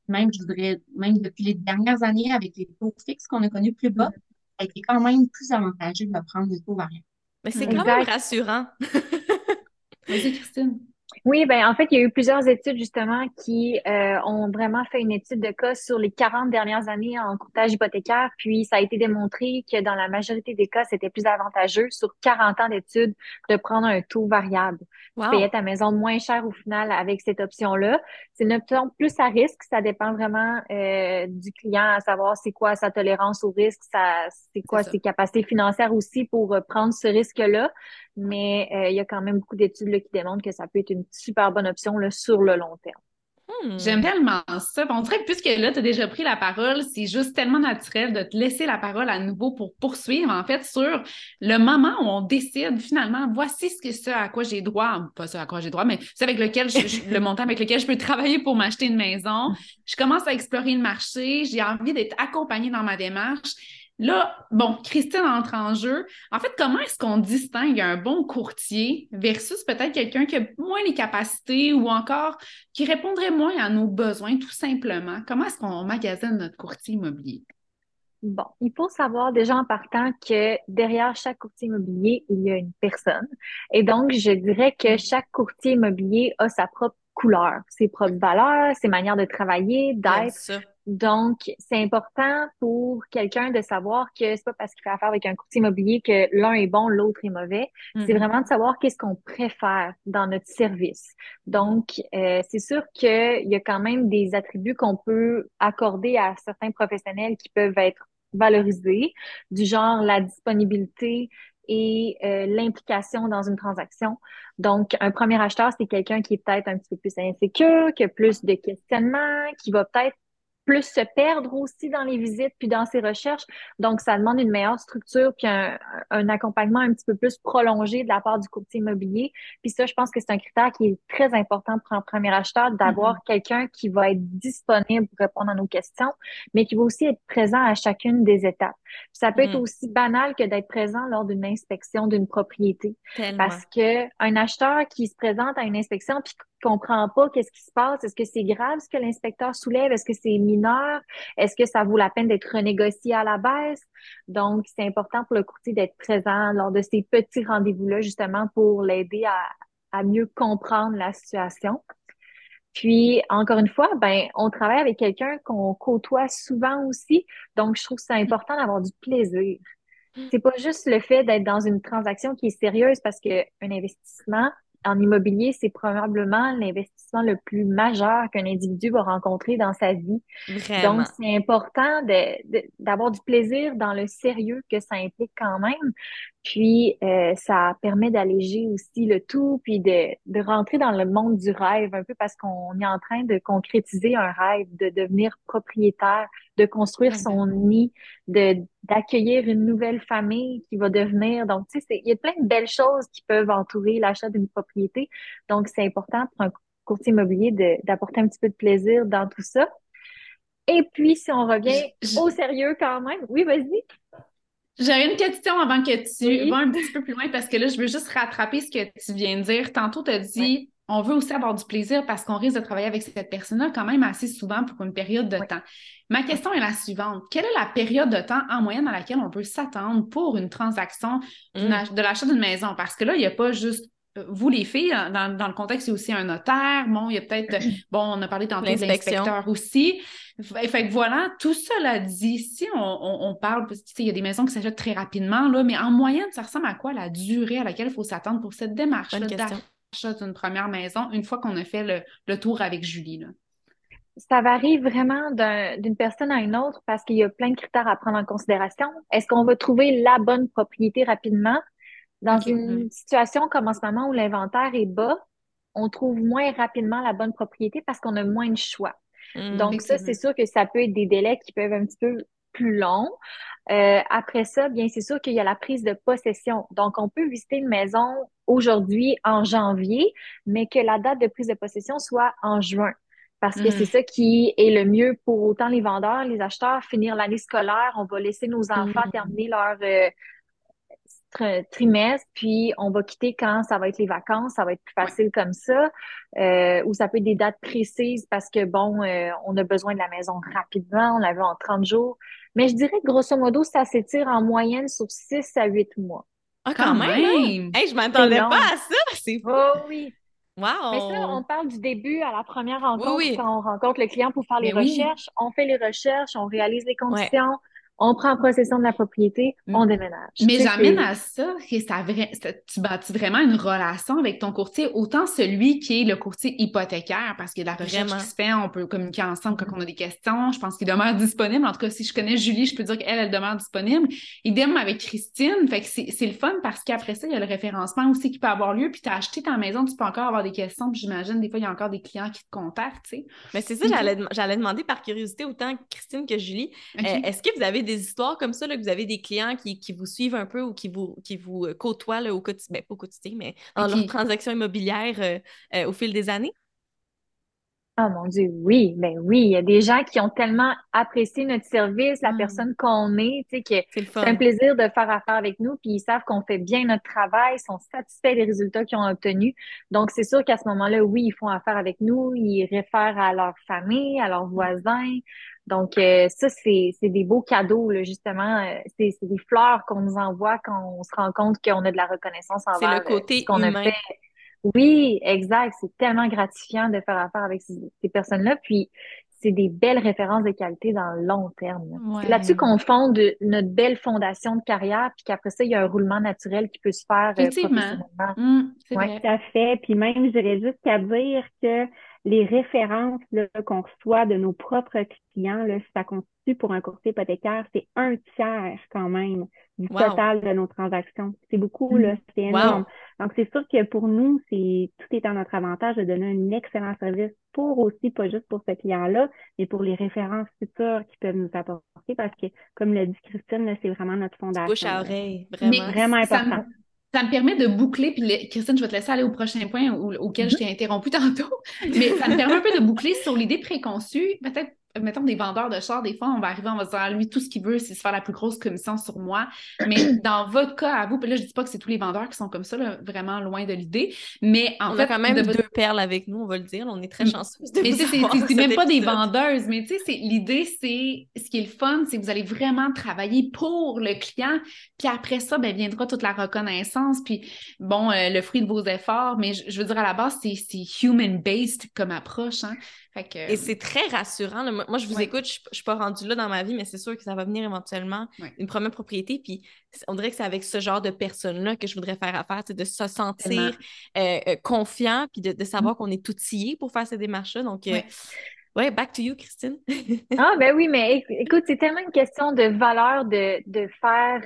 [SPEAKER 3] Même, je voudrais, même depuis les dernières années, avec les taux fixes qu'on a connus plus bas, ça a été quand même plus avantageux de prendre le taux variable.
[SPEAKER 1] Mais c'est quand même rassurant.
[SPEAKER 2] Vas-y, Christine.
[SPEAKER 4] Oui, ben en fait, il y a eu plusieurs études justement qui euh, ont vraiment fait une étude de cas sur les 40 dernières années en courtage hypothécaire, puis ça a été démontré que dans la majorité des cas, c'était plus avantageux sur 40 ans d'études de prendre un taux variable. Tu payais ta maison moins cher au final avec cette option-là. C'est une option plus à risque, ça dépend vraiment euh, du client à savoir c'est quoi sa tolérance au risque, ça c'est quoi ses capacités financières aussi pour euh, prendre ce risque-là mais euh, il y a quand même beaucoup d'études qui démontrent que ça peut être une super bonne option là, sur le long terme.
[SPEAKER 2] Hmm. J'aime tellement ça. On dirait que puisque là, tu as déjà pris la parole, c'est juste tellement naturel de te laisser la parole à nouveau pour poursuivre, en fait, sur le moment où on décide finalement, voici ce que ça à quoi j'ai droit, pas ça à quoi j'ai droit, mais c'est avec lequel le montant avec lequel je peux travailler pour m'acheter une maison. Je commence à explorer le marché, j'ai envie d'être accompagnée dans ma démarche. Là, bon, Christine entre en jeu. En fait, comment est-ce qu'on distingue un bon courtier versus peut-être quelqu'un qui a moins les capacités ou encore qui répondrait moins à nos besoins, tout simplement? Comment est-ce qu'on magasine notre courtier immobilier?
[SPEAKER 4] Bon, il faut savoir déjà en partant que derrière chaque courtier immobilier, il y a une personne. Et donc, je dirais que chaque courtier immobilier a sa propre couleur, ses propres valeurs, ses manières de travailler, d'être. Donc, c'est important pour quelqu'un de savoir que c'est pas parce qu'il fait affaire avec un courtier immobilier que l'un est bon, l'autre est mauvais. C'est mm-hmm. vraiment de savoir qu'est-ce qu'on préfère dans notre service. Donc, euh, c'est sûr qu'il y a quand même des attributs qu'on peut accorder à certains professionnels qui peuvent être valorisés, du genre la disponibilité, et euh, l'implication dans une transaction. Donc, un premier acheteur, c'est quelqu'un qui est peut-être un petit peu plus insécure, qui a plus de questionnements, qui va peut-être plus se perdre aussi dans les visites puis dans ses recherches. Donc, ça demande une meilleure structure puis un, un, accompagnement un petit peu plus prolongé de la part du courtier immobilier. Puis ça, je pense que c'est un critère qui est très important pour un premier acheteur, d'avoir mm-hmm. quelqu'un qui va être disponible pour répondre à nos questions, mais qui va aussi être présent à chacune des étapes. Ça peut être mm-hmm. aussi banal que d'être présent lors d'une inspection d'une propriété. Parce que un acheteur qui se présente à une inspection puis comprend pas qu'est-ce qui se passe. Est-ce que c'est grave ce que l'inspecteur soulève? Est-ce que c'est mineur? Est-ce que ça vaut la peine d'être renégocié à la baisse? Donc, c'est important pour le courtier d'être présent lors de ces petits rendez-vous-là, justement, pour l'aider à, à mieux comprendre la situation. Puis, encore une fois, ben, on travaille avec quelqu'un qu'on côtoie souvent aussi. Donc, je trouve que c'est important d'avoir du plaisir. C'est pas juste le fait d'être dans une transaction qui est sérieuse parce que un investissement, en immobilier, c'est probablement l'investissement le plus majeur qu'un individu va rencontrer dans sa vie.
[SPEAKER 1] Vraiment.
[SPEAKER 4] Donc, c'est important d'avoir du plaisir dans le sérieux que ça implique quand même. Puis, euh, ça permet d'alléger aussi le tout, puis de, de rentrer dans le monde du rêve un peu parce qu'on est en train de concrétiser un rêve, de devenir propriétaire, de construire son nid, de d'accueillir une nouvelle famille qui va devenir. Donc, tu sais, il y a plein de belles choses qui peuvent entourer l'achat d'une propriété. Donc, c'est important pour un courtier immobilier d'apporter un petit peu de plaisir dans tout ça. Et puis, si on revient au sérieux quand même, oui, vas-y.
[SPEAKER 2] J'ai une question avant que tu vas un petit peu plus loin parce que là, je veux juste rattraper ce que tu viens de dire. Tantôt, tu as dit on veut aussi avoir du plaisir parce qu'on risque de travailler avec cette personne-là quand même assez souvent pour une période de temps. Ma question est la suivante. Quelle est la période de temps en moyenne à laquelle on peut s'attendre pour une transaction mm. de l'achat d'une maison? Parce que là, il n'y a pas juste euh, vous, les filles, dans, dans, le contexte, il y a aussi un notaire. Bon, il y a peut-être, bon, on a parlé tantôt de l'inspecteur aussi. Fait que voilà, tout cela dit, si on, on, parle, il y a des maisons qui s'achètent très rapidement, là, mais en moyenne, ça ressemble à quoi la durée à laquelle il faut s'attendre pour cette démarche d'achat d'une première maison une fois qu'on a fait le, le, tour avec Julie? Là?
[SPEAKER 4] Ça varie vraiment d'une personne à une autre parce qu'il y a plein de critères à prendre en considération. Est-ce qu'on va trouver la bonne propriété rapidement? Dans une situation comme en ce moment où l'inventaire est bas, on trouve moins rapidement la bonne propriété parce qu'on a moins de choix. Mmh, Donc ça, c'est sûr que ça peut être des délais qui peuvent un petit peu plus longs. Euh, après ça, bien, c'est sûr qu'il y a la prise de possession. Donc, on peut visiter une maison aujourd'hui en janvier, mais que la date de prise de possession soit en juin. Parce que c'est
[SPEAKER 2] Mm.
[SPEAKER 4] ça qui est le mieux pour autant les vendeurs, les acheteurs, finir l'année scolaire. On va laisser nos enfants
[SPEAKER 1] Mm.
[SPEAKER 4] terminer leur euh, trimestre, puis on va quitter quand ça va être les vacances. Ça va être plus
[SPEAKER 2] Ouais.
[SPEAKER 4] facile comme ça. Euh, ou ça peut être des dates précises parce que, bon, euh, on a besoin de la maison rapidement. On la veut en 30 jours. Mais je dirais que grosso modo, ça s'étire en moyenne sur 6 à 8 mois.
[SPEAKER 1] Ah, quand
[SPEAKER 2] Quand
[SPEAKER 1] même! hein?
[SPEAKER 2] même!
[SPEAKER 1] Hey, je m'attendais pas à ça! C'est fou!
[SPEAKER 4] Oh oui.
[SPEAKER 1] Wow!
[SPEAKER 4] Mais ça, on parle du début à la première rencontre,
[SPEAKER 1] Oui, oui.
[SPEAKER 4] quand on rencontre le client pour faire les
[SPEAKER 2] oui.
[SPEAKER 4] recherches. On fait les recherches, on réalise les conditions, on prend possession de la propriété,
[SPEAKER 2] Mm.
[SPEAKER 4] on déménage.
[SPEAKER 2] Mais j'amène à ça que ça tu bâtis vraiment une relation avec ton courtier, autant celui qui est le courtier hypothécaire, parce qu'il y a de la recherche
[SPEAKER 1] Vraiment.
[SPEAKER 2] qui se fait, on peut communiquer ensemble quand on a des questions. Je pense qu'il demeure disponible. En tout cas, si je connais Julie, je peux dire qu'elle, elle demeure disponible. Idem avec Christine. Fait que c'est c'est le fun parce qu'après ça, il y a le référencement aussi qui peut avoir lieu. Puis tu as acheté ta maison, tu peux encore avoir des questions. Puis j'imagine, des fois, il y a encore des clients qui te contactent, tu sais.
[SPEAKER 1] Mais c'est ça,
[SPEAKER 2] Ok.
[SPEAKER 1] j'allais dem- j'allais demander par curiosité autant Christine que Julie. Euh, Est-ce que vous avez des histoires comme ça, là, que vous avez des clients qui, qui vous suivent un peu ou qui vous, qui vous euh, côtoient là, au quotidien, ben, pas au quotidien, mais dans leurs transactions immobilières euh, euh, au fil des années?
[SPEAKER 4] Ah mon Dieu, oui, ben oui, il y a des gens qui ont tellement apprécié notre service, la
[SPEAKER 1] Mm.
[SPEAKER 4] personne qu'on est, tu sais, que
[SPEAKER 1] C'est
[SPEAKER 4] un plaisir de faire affaire avec nous, puis ils savent qu'on fait bien notre travail, sont satisfaits des résultats qu'ils ont obtenus. Donc, c'est sûr qu'à ce moment-là, oui, ils font affaire avec nous, ils réfèrent à leur famille, à leurs voisins. Donc, euh, ça, c'est, c'est des beaux cadeaux, là, justement. Euh, C'est, c'est des fleurs qu'on nous envoie quand on se rend compte qu'on a de la reconnaissance
[SPEAKER 1] C'est
[SPEAKER 4] envers
[SPEAKER 1] le
[SPEAKER 4] euh,
[SPEAKER 1] côté
[SPEAKER 4] ce qu'on a fait. Oui, exact. C'est tellement gratifiant de faire affaire avec ces, ces personnes-là. Puis, c'est des belles références de qualité dans le long terme. C'est là-dessus qu'on fonde notre belle fondation de carrière, puis qu'après ça, il y a un roulement naturel qui peut se faire euh,
[SPEAKER 2] Effectivement.
[SPEAKER 4] professionnellement.
[SPEAKER 2] C'est
[SPEAKER 4] Ouais.
[SPEAKER 3] Tout à fait. Puis même, je dirais jusqu'à dire que les références là, qu'on reçoit de nos propres clients, là, ça constitue pour un courtier hypothécaire, c'est un tiers quand même du
[SPEAKER 1] Wow.
[SPEAKER 3] total de nos transactions. C'est beaucoup,
[SPEAKER 4] Mm.
[SPEAKER 3] là, c'est
[SPEAKER 1] Wow.
[SPEAKER 3] énorme. Donc, c'est sûr que pour nous, c'est tout est à notre avantage de donner un excellent service pour aussi, pas juste pour ce client-là, mais pour les références futures qui peuvent nous apporter parce que, comme l'a dit Christine, là, c'est vraiment notre fondation.
[SPEAKER 1] Bouche à oreille,
[SPEAKER 2] Mais
[SPEAKER 1] vraiment.
[SPEAKER 3] Vraiment
[SPEAKER 2] ça
[SPEAKER 3] important.
[SPEAKER 2] me, ça me permet de boucler, puis le- Christine, je vais te laisser aller au prochain point au- auquel je t'ai interrompu tantôt, mais ça me permet un peu de boucler sur l'idée préconçue. Peut-être, mettons, des vendeurs de chars, des fois, on va arriver, on va se dire, ah, lui, tout ce qu'il veut, c'est se faire la plus grosse commission sur moi. Mais dans votre cas, à vous, puis là, je dis pas que c'est tous les vendeurs qui sont comme ça, là, vraiment loin de l'idée, mais en
[SPEAKER 1] on
[SPEAKER 2] fait,
[SPEAKER 1] a quand même
[SPEAKER 2] de
[SPEAKER 1] deux perles avec nous, on va le dire. On est très
[SPEAKER 2] Mm.
[SPEAKER 1] chanceuses de
[SPEAKER 2] Mais
[SPEAKER 1] vous
[SPEAKER 2] tu sais, c'est même pas des vendeuses, mais tu sais, l'idée, c'est ce qui est le fun, c'est que vous allez vraiment travailler pour le client, puis après ça, ben viendra toute la reconnaissance, puis bon, euh, le fruit de vos efforts, mais je, je veux dire, à la base, c'est c'est human-based comme approche, hein. Fait que,
[SPEAKER 1] Et c'est très rassurant. là. Moi, je vous
[SPEAKER 2] Ouais.
[SPEAKER 1] écoute, je, je suis pas rendue là dans ma vie, mais c'est sûr que ça va venir éventuellement
[SPEAKER 2] Ouais.
[SPEAKER 1] une première propriété. Puis on dirait que c'est avec ce genre de personnes-là que je voudrais faire affaire, c'est de se sentir euh, euh, confiant, puis de, de savoir qu'on est outillé pour faire ces démarches-là. Donc, euh,
[SPEAKER 2] Ouais.
[SPEAKER 1] back to you, Christine.
[SPEAKER 4] Ah, ben oui, mais éc- écoute, c'est tellement une question de valeur de, de faire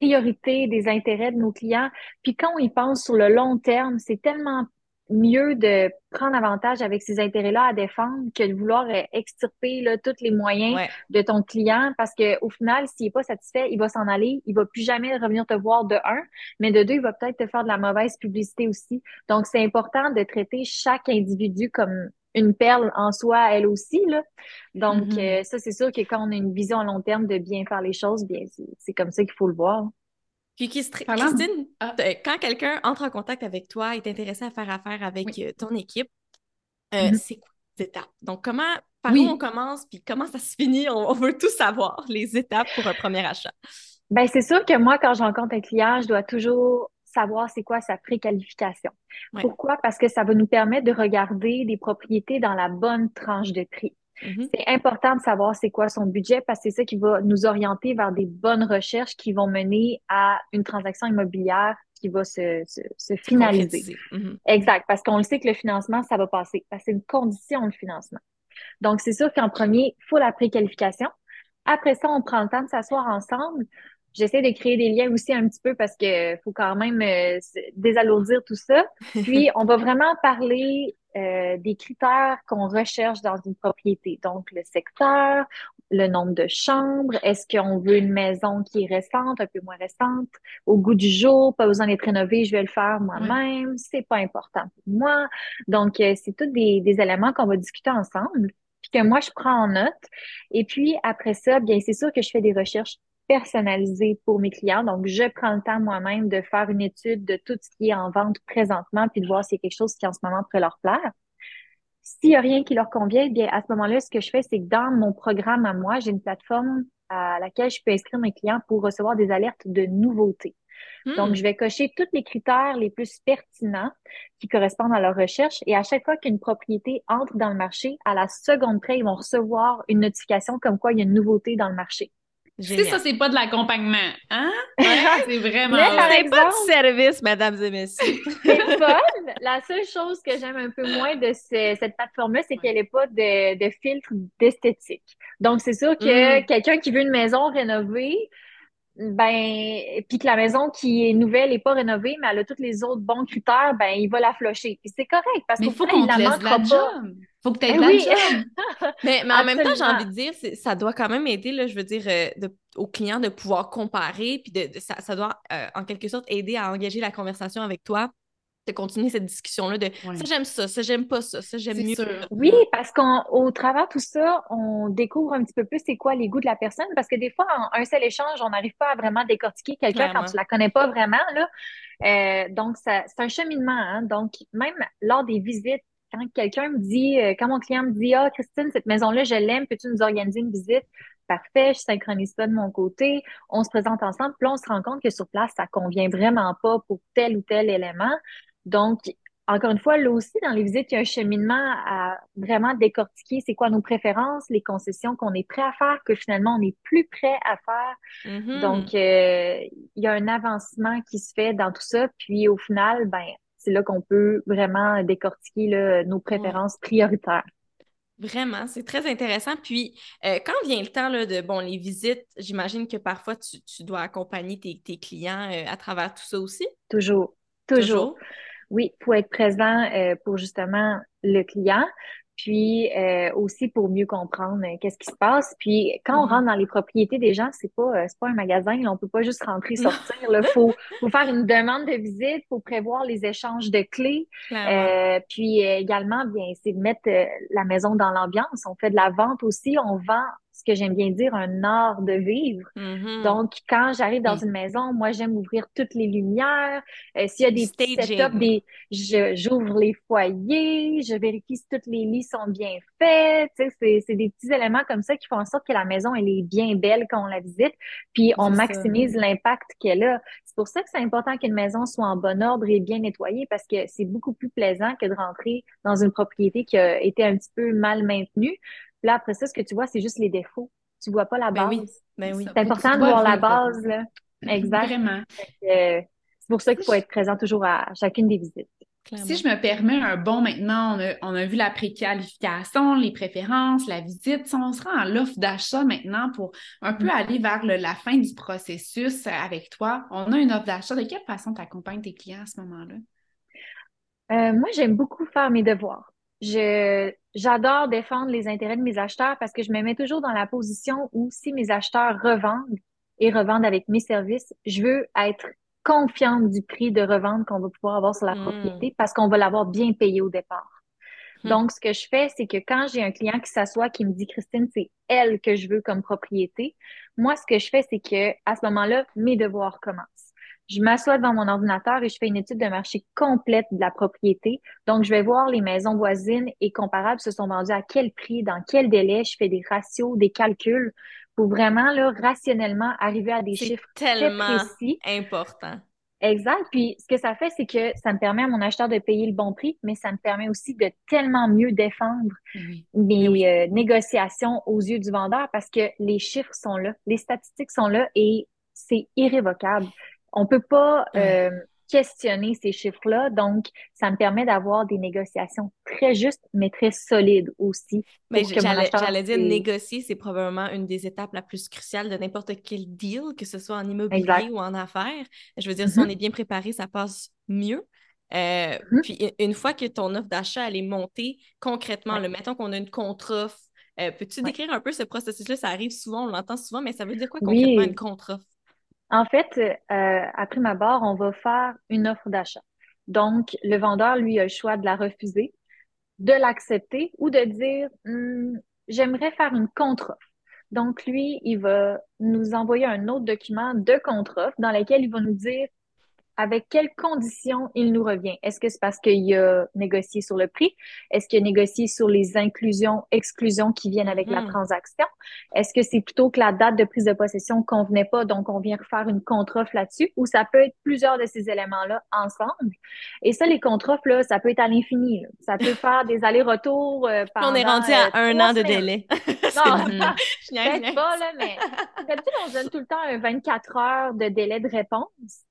[SPEAKER 4] priorité des intérêts de nos clients. Puis quand on y pense sur le long terme, c'est tellement mieux de prendre avantage avec ces intérêts-là à défendre que de vouloir euh, extirper là, tous les moyens
[SPEAKER 1] Ouais.
[SPEAKER 4] de ton client parce que au final, s'il n'est pas satisfait, il va s'en aller, il va plus jamais revenir te voir de un, mais de deux, il va peut-être te faire de la mauvaise publicité aussi. Donc, c'est important de traiter chaque individu comme une perle en soi, elle aussi, là. Donc,
[SPEAKER 2] Mhm.
[SPEAKER 4] euh, ça, c'est sûr que quand on a une vision à long terme de bien faire les choses, bien, c'est comme ça qu'il faut le voir.
[SPEAKER 1] Puis Christine,
[SPEAKER 2] Ah.
[SPEAKER 1] euh, quand quelqu'un entre en contact avec toi, est intéressé à faire affaire avec
[SPEAKER 2] Oui.
[SPEAKER 1] euh, ton équipe, euh,
[SPEAKER 4] Mhm.
[SPEAKER 1] c'est quoi les étapes? Donc, comment, par
[SPEAKER 2] Oui.
[SPEAKER 1] où on commence, puis comment ça se finit? On, on veut tout savoir, les étapes pour un premier achat.
[SPEAKER 4] Ben, c'est sûr que moi, quand je rencontre un client, je dois toujours savoir c'est quoi sa préqualification.
[SPEAKER 1] Ouais.
[SPEAKER 4] Pourquoi? Parce que ça va nous permettre de regarder des propriétés dans la bonne tranche de prix.
[SPEAKER 1] Mhm.
[SPEAKER 4] C'est important de savoir c'est quoi son budget parce que c'est ça qui va nous orienter vers des bonnes recherches qui vont mener à une transaction immobilière qui va se, se, se finaliser.
[SPEAKER 1] Mhm.
[SPEAKER 4] Exact, parce qu'on le sait que le financement, ça va passer. Parce que c'est une condition, le financement. Donc, c'est sûr qu'en premier, il faut la préqualification. Après ça, on prend le temps de s'asseoir ensemble. J'essaie de créer des liens aussi un petit peu parce que faut quand même euh, désalourdir tout ça. Puis, on va vraiment parler euh, des critères qu'on recherche dans une propriété. Donc, le secteur, le nombre de chambres, est-ce qu'on veut une maison qui est récente, un peu moins récente, au goût du jour, pas besoin d'être rénovée, je vais le faire moi-même, c'est pas important pour moi. Donc, euh, c'est tous des, des éléments qu'on va discuter ensemble, puis que moi, je prends en note. Et puis, après ça, bien, c'est sûr que je fais des recherches personnalisées pour mes clients. Donc, je prends le temps moi-même de faire une étude de tout ce qui est en vente présentement, puis de voir s'il y a quelque chose qui en ce moment pourrait leur plaire. S'il n'y a rien qui leur convient, bien à ce moment-là, ce que je fais, c'est que dans mon programme à moi, j'ai une plateforme à laquelle je peux inscrire mes clients pour recevoir des alertes de nouveautés. Donc,
[SPEAKER 1] Hmm.
[SPEAKER 4] je vais cocher tous les critères les plus pertinents qui correspondent à leur recherche. Et à chaque fois qu'une propriété entre dans le marché, à la seconde près, ils vont recevoir une notification comme quoi il y a une nouveauté dans le marché.
[SPEAKER 2] Tu sais,
[SPEAKER 1] Génial.
[SPEAKER 2] ça, c'est pas de l'accompagnement, hein? c'est vraiment...
[SPEAKER 4] Mais par.
[SPEAKER 1] C'est pas
[SPEAKER 4] exemple-
[SPEAKER 1] de service, mesdames et messieurs.
[SPEAKER 4] C'est fun. La seule chose que j'aime un peu moins de ce- cette plateforme-là, c'est qu'elle n'est pas de, de filtre d'esthétique. Donc, c'est sûr que
[SPEAKER 1] Mm.
[SPEAKER 4] quelqu'un qui veut une maison rénovée, ben, puis que la maison qui est nouvelle n'est pas rénovée, mais elle a tous les autres bons critères, ben, il va la flusher. Puis c'est correct parce
[SPEAKER 2] Mais
[SPEAKER 4] qu'au
[SPEAKER 2] il faut
[SPEAKER 4] final,
[SPEAKER 2] qu'on
[SPEAKER 4] il
[SPEAKER 2] te
[SPEAKER 4] la
[SPEAKER 2] laisse la
[SPEAKER 4] pas.
[SPEAKER 2] job. Faut que tu aies
[SPEAKER 4] Eh oui.
[SPEAKER 1] Mais, mais en même temps, j'ai envie de dire, ça doit quand même aider, là, je veux dire, euh, de- aux clients de pouvoir comparer, puis de, de- ça, ça doit euh, en quelque sorte aider à engager la conversation avec toi, de continuer cette discussion-là de
[SPEAKER 2] Ouais.
[SPEAKER 1] ça j'aime ça, ça j'aime pas ça, ça j'aime mieux.
[SPEAKER 2] sûr.
[SPEAKER 4] Oui, parce qu'au travers de tout ça, on découvre un petit peu plus c'est quoi les goûts de la personne, parce que des fois, en un seul échange, on n'arrive pas à vraiment décortiquer quelqu'un quand tu la connais pas vraiment, là. Euh, donc, ça, c'est un cheminement, hein. Donc, même lors des visites, quand quelqu'un me dit, euh, quand mon client me dit, ah, Christine, cette maison-là, je l'aime, peux-tu nous organiser une visite? Parfait, je synchronise ça de mon côté, on se présente ensemble, puis là, on se rend compte que sur place, ça convient vraiment pas pour tel ou tel élément. Donc, encore une fois, là aussi, dans les visites, il y a un cheminement à vraiment décortiquer c'est quoi nos préférences, les concessions qu'on est prêt à faire, que finalement, on est plus prêt à faire.
[SPEAKER 1] Mhm.
[SPEAKER 4] Donc, euh, il y a un avancement qui se fait dans tout ça. Puis, au final, ben, c'est là qu'on peut vraiment décortiquer là, nos préférences prioritaires.
[SPEAKER 1] Vraiment, c'est très intéressant. Puis, euh, quand vient le temps là, de bon, les visites, j'imagine que parfois tu, tu dois accompagner tes, tes clients euh, à travers tout ça aussi?
[SPEAKER 4] Toujours, toujours. Oui, pour être présent euh, pour justement le client, puis euh, aussi pour mieux comprendre euh, qu'est-ce qui se passe. Puis quand on
[SPEAKER 1] Mhm.
[SPEAKER 4] rentre dans les propriétés des gens, c'est pas euh, c'est pas un magasin, là, on peut pas juste rentrer sortir. Là, faut faut faire une demande de visite, faut prévoir les échanges de clés. Euh, puis également, bien, c'est de mettre la maison dans l'ambiance. On fait de la vente aussi, on vend ce que j'aime bien dire un art de vivre.
[SPEAKER 1] Mhm.
[SPEAKER 4] Donc, quand j'arrive dans
[SPEAKER 2] Oui.
[SPEAKER 4] une maison, moi, j'aime ouvrir toutes les lumières. Euh, s'il y a des petits setups, des, je, j'ouvre les foyers, je vérifie si tous les lits sont bien faits. C'est, c'est des petits éléments comme ça qui font en sorte que la maison, elle est bien belle quand on la visite. Puis, on
[SPEAKER 1] C'est ça.
[SPEAKER 4] maximise l'impact qu'elle a. C'est pour ça que c'est important qu'une maison soit en bon ordre et bien nettoyée parce que c'est beaucoup plus plaisant que de rentrer dans une propriété qui a été un petit peu mal maintenue. Là, après ça, ce que tu vois, c'est juste les défauts. Tu vois pas la
[SPEAKER 1] Ben
[SPEAKER 4] base.
[SPEAKER 1] oui, ben oui.
[SPEAKER 4] C'est important de voir la base, là. Exact.
[SPEAKER 2] Vraiment.
[SPEAKER 4] Euh, c'est pour ça qu'il faut être présent toujours à chacune des visites.
[SPEAKER 1] Clairement.
[SPEAKER 2] Si je me permets un bon maintenant, on a, on a vu la préqualification, les préférences, la visite. Si on se rend à l'offre d'achat maintenant pour un peu
[SPEAKER 4] Mm.
[SPEAKER 2] aller vers le- la fin du processus euh, avec toi. On a une offre d'achat. De quelle façon tu accompagnes tes clients à ce moment-là?
[SPEAKER 4] Euh, moi, j'aime beaucoup faire mes devoirs. Je, j'adore défendre les intérêts de mes acheteurs parce que je me mets toujours dans la position où si mes acheteurs revendent et revendent avec mes services, je veux être confiante du prix de revente qu'on va pouvoir avoir sur la
[SPEAKER 1] Mm.
[SPEAKER 4] propriété parce qu'on va l'avoir bien payé au départ.
[SPEAKER 1] Hmm.
[SPEAKER 4] Donc, ce que je fais, c'est que quand j'ai un client qui s'assoit, qui me dit, Christine, c'est elle que je veux comme propriété, moi, ce que je fais, c'est que à ce moment-là, mes devoirs commencent. Je m'assois devant mon ordinateur et je fais une étude de marché complète de la propriété. Donc, je vais voir les maisons voisines et comparables se sont vendues à quel prix, dans quel délai. Je fais des ratios, des calculs pour vraiment, là, rationnellement arriver à des chiffres très
[SPEAKER 1] tellement
[SPEAKER 4] précis.
[SPEAKER 1] important.
[SPEAKER 4] Exact. Puis, ce que ça fait, c'est que ça me permet à mon acheteur de payer le bon prix, mais ça me permet aussi de tellement mieux défendre
[SPEAKER 2] Oui.
[SPEAKER 4] mes
[SPEAKER 1] oui.
[SPEAKER 4] euh, négociations aux yeux du vendeur parce que les chiffres sont là, les statistiques sont là et c'est irrévocable. On peut pas euh, questionner ces chiffres-là, donc ça me permet d'avoir des négociations très justes, mais très solides aussi.
[SPEAKER 1] Mais j'allais, dire, négocier, c'est probablement une des étapes la plus cruciales de n'importe quel deal, que ce soit en immobilier
[SPEAKER 4] Exact.
[SPEAKER 1] ou en affaires. Je veux dire, si
[SPEAKER 4] Mhm.
[SPEAKER 1] on est bien préparé, ça passe mieux. Euh,
[SPEAKER 4] Mhm.
[SPEAKER 1] Puis une- fois que ton offre d'achat elle est montée, concrètement,
[SPEAKER 4] Ouais.
[SPEAKER 1] là, mettons qu'on a une contre-offre Euh, peux-tu décrire un peu ce processus-là? Ça arrive souvent, on l'entend souvent, mais ça veut dire quoi concrètement une contre-offre?
[SPEAKER 4] En fait, euh, après ma barre, on va faire une offre d'achat. Donc, le vendeur, lui, a le choix de la refuser, de l'accepter ou de dire hmm, j'aimerais faire une contre-offre. Donc, lui, il va nous envoyer un autre document de contre-offre dans lequel il va nous dire avec quelles conditions il nous revient? Est-ce que c'est parce qu'il a négocié sur le prix? Est-ce qu'il a négocié sur les inclusions, exclusions qui viennent avec la hmm. transaction? Est-ce que c'est plutôt que la date de prise de possession convenait pas, donc on vient refaire une contre-offre là-dessus? Ou ça peut être plusieurs de ces éléments-là ensemble? Et ça, les contre-offres, là, ça peut être à l'infini. Ça peut faire des allers-retours euh,
[SPEAKER 1] On est rendu à
[SPEAKER 4] euh,
[SPEAKER 1] un an de délai.
[SPEAKER 4] non, peut-être pas, là, mais d'habitude, on donne tout le temps un 24 heures de délai de réponse.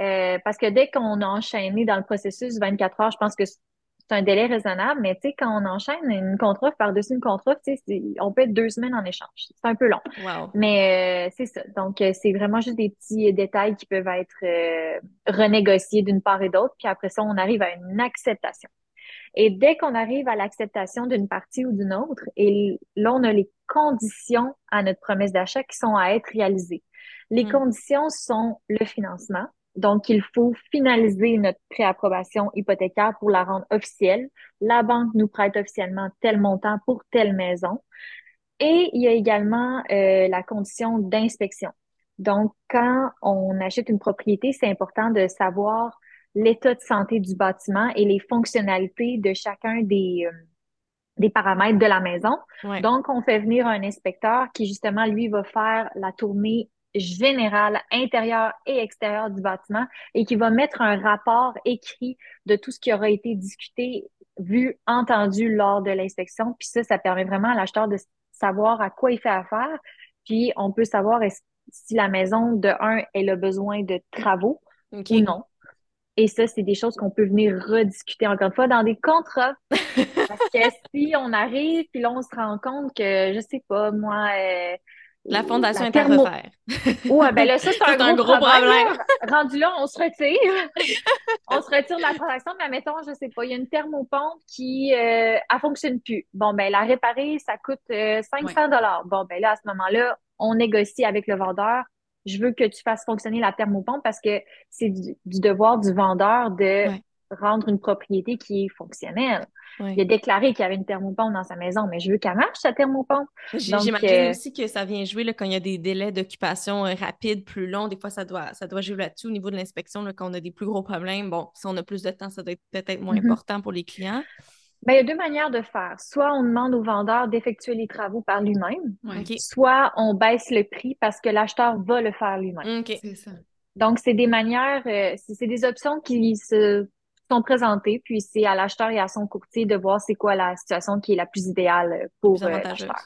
[SPEAKER 4] Euh, parce que dès qu'on a enchaîné dans le processus 24 heures, je pense que c'est un délai raisonnable, mais tu sais, quand on enchaîne une contre-offre par-dessus une contre-offre, on peut être deux semaines en échange. C'est un peu long. Mais euh, c'est ça. Donc, euh, c'est vraiment juste des petits détails qui peuvent être renégociés d'une part et d'autre. Puis après ça, on arrive à une acceptation. Et dès qu'on arrive à l'acceptation d'une partie ou d'une autre, et là, on a les conditions à notre promesse d'achat qui sont à être réalisées. Les hmm. conditions sont le financement, donc, il faut finaliser notre préapprobation hypothécaire pour la rendre officielle. La banque nous prête officiellement tel montant pour telle maison. Et il y a également euh, la condition d'inspection. Donc, quand on achète une propriété, c'est important de savoir l'état de santé du bâtiment et les fonctionnalités de chacun des, euh, des paramètres de la maison. Donc, on fait venir un inspecteur qui, justement, lui, va faire la tournée général, intérieur et extérieur du bâtiment et qui va mettre un rapport écrit de tout ce qui aura été discuté, vu, entendu lors de l'inspection. Puis ça, ça permet vraiment à l'acheteur de savoir à quoi il fait affaire. Puis on peut savoir si la maison, de un, elle a besoin de travaux ou non. Et ça, c'est des choses qu'on peut venir rediscuter encore une fois dans des contrats. Parce que si on arrive, puis là, on se rend compte que, je sais pas, moi, euh,
[SPEAKER 1] la fondation est à refaire.
[SPEAKER 4] Ouais, ben là, ça, c'est un, gros, problème. Rendu là, on se retire. on se retire de la transaction, mais mettons, je sais pas, il y a une thermopompe qui euh, elle fonctionne plus. Bon, ben la réparer, ça coûte 500 euh, dollars. Bon, ben là, à ce moment-là, on négocie avec le vendeur. Je veux que tu fasses fonctionner la thermopompe parce que c'est du, devoir du vendeur de rendre une propriété qui est fonctionnelle. Il a déclaré qu'il y avait une thermopompe dans sa maison, mais je veux qu'elle marche, sa thermopompe.
[SPEAKER 1] J'imagine euh... aussi que ça vient jouer là, quand il y a des délais d'occupation euh, rapides, plus longs. Des fois, ça doit, ça doit jouer là-dessus au niveau de l'inspection. Quand on a des plus gros problèmes, bon, si on a plus de temps, ça doit être peut-être moins mm-hmm. important pour les clients.
[SPEAKER 4] Ben, il y a deux manières de faire. Soit on demande au vendeur d'effectuer les travaux par lui-même, soit on baisse le prix parce que l'acheteur va le faire lui-même. Donc, c'est des manières, euh, c'est des options qui se sont présentés, puis c'est à l'acheteur et à son courtier de voir c'est quoi la situation qui est la plus idéale pour euh, l'acheteur.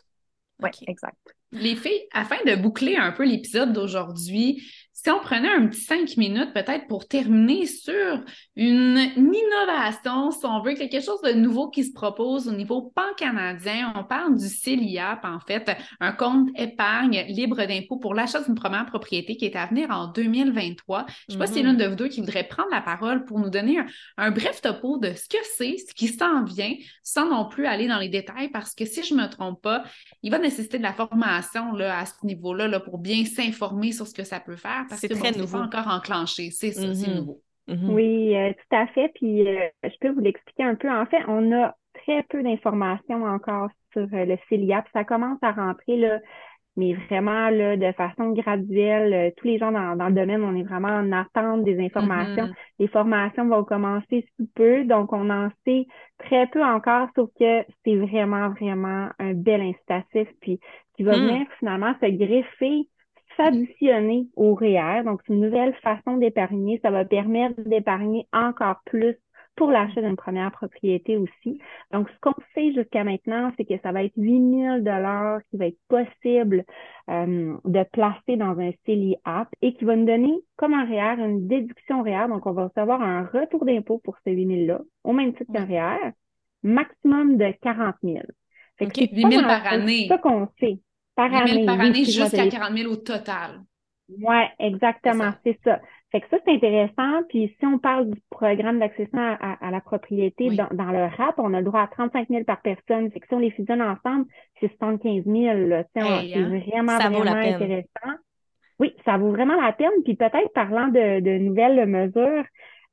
[SPEAKER 4] Oui, exact.
[SPEAKER 2] Les filles, afin de boucler un peu l'épisode d'aujourd'hui, si on prenait un petit cinq minutes peut-être pour terminer sur une innovation, si on veut, quelque chose de nouveau qui se propose au niveau pan-canadien, on parle du CELIAP, en fait, un compte épargne libre d'impôt pour l'achat d'une première propriété qui est à venir en 2023. Je ne sais pas si c'est mm-hmm. l'une de vous deux qui voudrait prendre la parole pour nous donner un, bref topo de ce que c'est, ce qui s'en vient, sans non plus aller dans les détails, parce que si je ne me trompe pas, il va nécessiter de la formation là, à ce niveau-là là, pour bien s'informer sur ce que ça peut faire c'est très nouveau. pas encore enclenché. C'est ça, c'est mm-hmm. nouveau.
[SPEAKER 5] Mm-hmm. Oui, euh, tout à fait. Puis euh, je peux vous l'expliquer un peu. En fait, on a très peu d'informations encore sur euh, le CELIAP. Ça commence à rentrer là, mais vraiment là, de façon graduelle. tous les gens dans, le domaine, on est vraiment en attente des informations. Mm-hmm. Les formations vont commencer sous peu, donc on en sait très peu encore, sauf que c'est vraiment, vraiment un bel incitatif, puis qui va mm. venir finalement se greffer s'additionner au REER. Donc, c'est une nouvelle façon d'épargner. Ça va permettre d'épargner encore plus pour l'achat d'une première propriété aussi. Donc, ce qu'on sait jusqu'à maintenant, c'est que ça va être 8000 dollars qui va être possible euh, de placer dans un CELI app et qui va nous donner, comme un REER, une déduction REER. Donc, on va recevoir un retour d'impôt pour ces 8000-là, au même titre qu'un REER, maximum de 40 000.
[SPEAKER 2] Fait 8 000 par année.
[SPEAKER 5] C'est ça qu'on sait
[SPEAKER 2] par année. par année jusqu'à 40 000 au total.
[SPEAKER 5] Oui, exactement, c'est ça. Fait que ça, c'est intéressant. Puis si on parle du programme d'accession à, la propriété, dans, dans, le RAP, on a le droit à 35 000 par personne. Fait que si on les fusionne ensemble, c'est 75 000. Là. C'est hein? vraiment, vraiment intéressant. Oui, ça vaut vraiment la peine. Puis peut-être parlant de, de nouvelles mesures,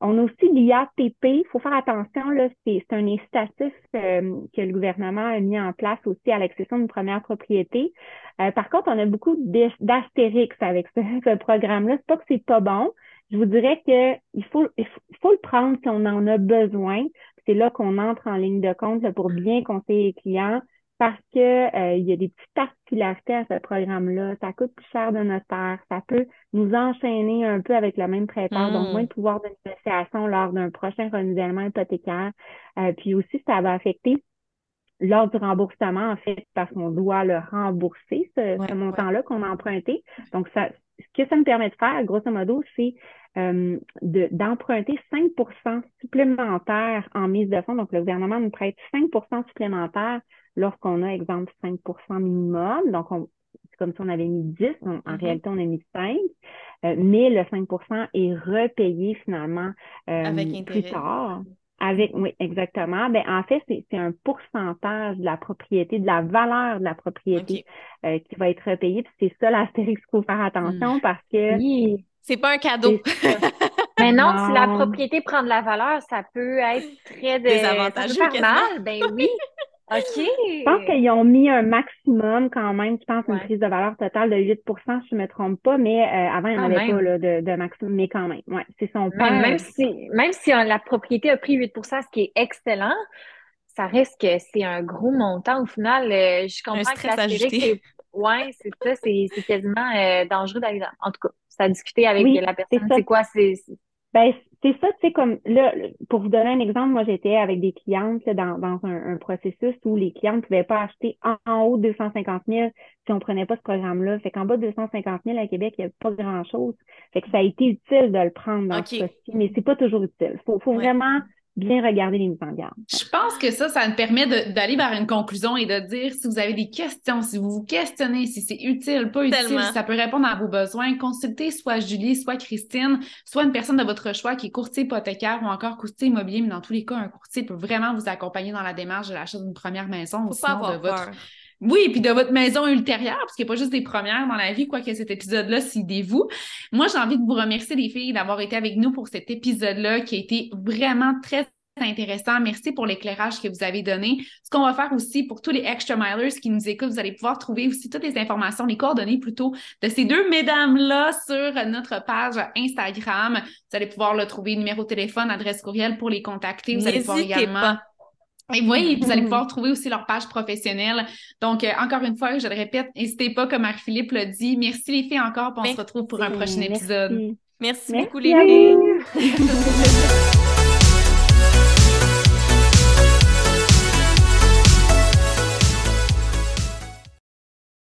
[SPEAKER 5] on a aussi l'IATP. Il faut faire attention, là, c'est un incitatif euh, que le gouvernement a mis en place aussi à l'accession d'une première propriété. Euh, par contre, on a beaucoup d'astérix avec ce, ce programme-là. C'est pas que c'est pas bon. Je vous dirais que il faut, il faut le prendre si on en a besoin. C'est là qu'on entre en ligne de compte pour bien conseiller les clients parce que euh, il y a des petites particularités à ce programme-là. Ça coûte plus cher de notaire, ça peut nous enchaîner un peu avec le même prêteur, donc moins de hmm. pouvoir de négociation lors d'un prochain renouvellement hypothécaire. Euh, puis aussi, ça va affecter lors du remboursement, en fait, parce qu'on doit le rembourser, ce, montant-là qu'on a emprunté. Donc, ça, ce que ça me permet de faire, grosso modo, c'est euh, d'emprunter 5% supplémentaires en mise de fonds. Donc, le gouvernement nous prête 5% supplémentaires lorsqu'on a, exemple, 5% minimum. Donc, c'est comme si on avait mis 10. en mm-hmm. réalité, on a mis 5. Euh, mais le 5% est repayé finalement euh, plus tard. Avec, oui, exactement. Ben, en fait, c'est un pourcentage de la propriété, de la valeur de la propriété euh, qui va être repayé. c'est ça l'astérix qu'il faut faire attention mm. parce que.
[SPEAKER 1] Oui. C'est pas un cadeau.
[SPEAKER 4] Mais non, si la propriété prend de la valeur, ça peut être très
[SPEAKER 1] désavantageux.
[SPEAKER 4] mal. Ben oui. OK.
[SPEAKER 5] Je pense qu'ils ont mis un maximum quand même, je pense, une prise de valeur totale de 8 si je ne me trompe pas, mais euh, avant, il n'y en avait pas là, de, de, maximum, mais quand même. Ouais, c'est son
[SPEAKER 4] même, même si, même si la propriété a pris 8 ce qui est excellent, ça reste que c'est un gros montant au final. Euh, je comprends que la c'est. Ouais, c'est ça, c'est quasiment euh, dangereux d'aller dans. En tout cas, ça a discuté avec la personne. C'est quoi? C'est
[SPEAKER 5] ben, c'est ça, tu sais, comme là, pour vous donner un exemple, moi j'étais avec des clientes dans, dans un, processus où les clientes ne pouvaient pas acheter en, haut de 250 000 si on prenait pas ce programme-là. Fait qu'en bas de 250 000 à Québec, il n'y a pas grand-chose. Fait que ça a été utile de le prendre dans ce ce mais c'est pas toujours utile. Faut, faut vraiment bien regarder les mises en garde.
[SPEAKER 2] Je pense que ça, ça me permet d'aller vers une conclusion et de dire si vous avez des questions, si vous vous questionnez, si c'est utile, pas utile, si ça peut répondre à vos besoins, consultez soit Julie, soit Christine, soit une personne de votre choix qui est courtier hypothécaire ou encore courtier immobilier, mais dans tous les cas, un courtier peut vraiment vous accompagner dans la démarche de l'achat d'une première maison ou sinon de votre... Oui, puis de votre maison ultérieure, parce qu'il n'y a pas juste des premières dans la vie, quoique cet épisode-là, c'est des vous. Moi, j'ai envie de vous remercier, les filles, d'avoir été avec nous pour cet épisode-là qui a été vraiment très intéressant. Merci pour l'éclairage que vous avez donné. Ce qu'on va faire aussi pour tous les extra milers qui nous écoutent, vous allez pouvoir trouver aussi toutes les informations, les coordonnées plutôt de ces deux mesdames-là sur notre page Instagram. Vous allez pouvoir le trouver, numéro de téléphone, adresse courriel pour les contacter. Vous allez pouvoir également. Et oui, vous allez pouvoir trouver aussi leur page professionnelle. Donc, euh, encore une fois, je le répète, n'hésitez pas, comme Marie-Philippe l'a dit. Merci les filles encore, puis on se retrouve pour un prochain épisode.
[SPEAKER 1] Merci, beaucoup les filles.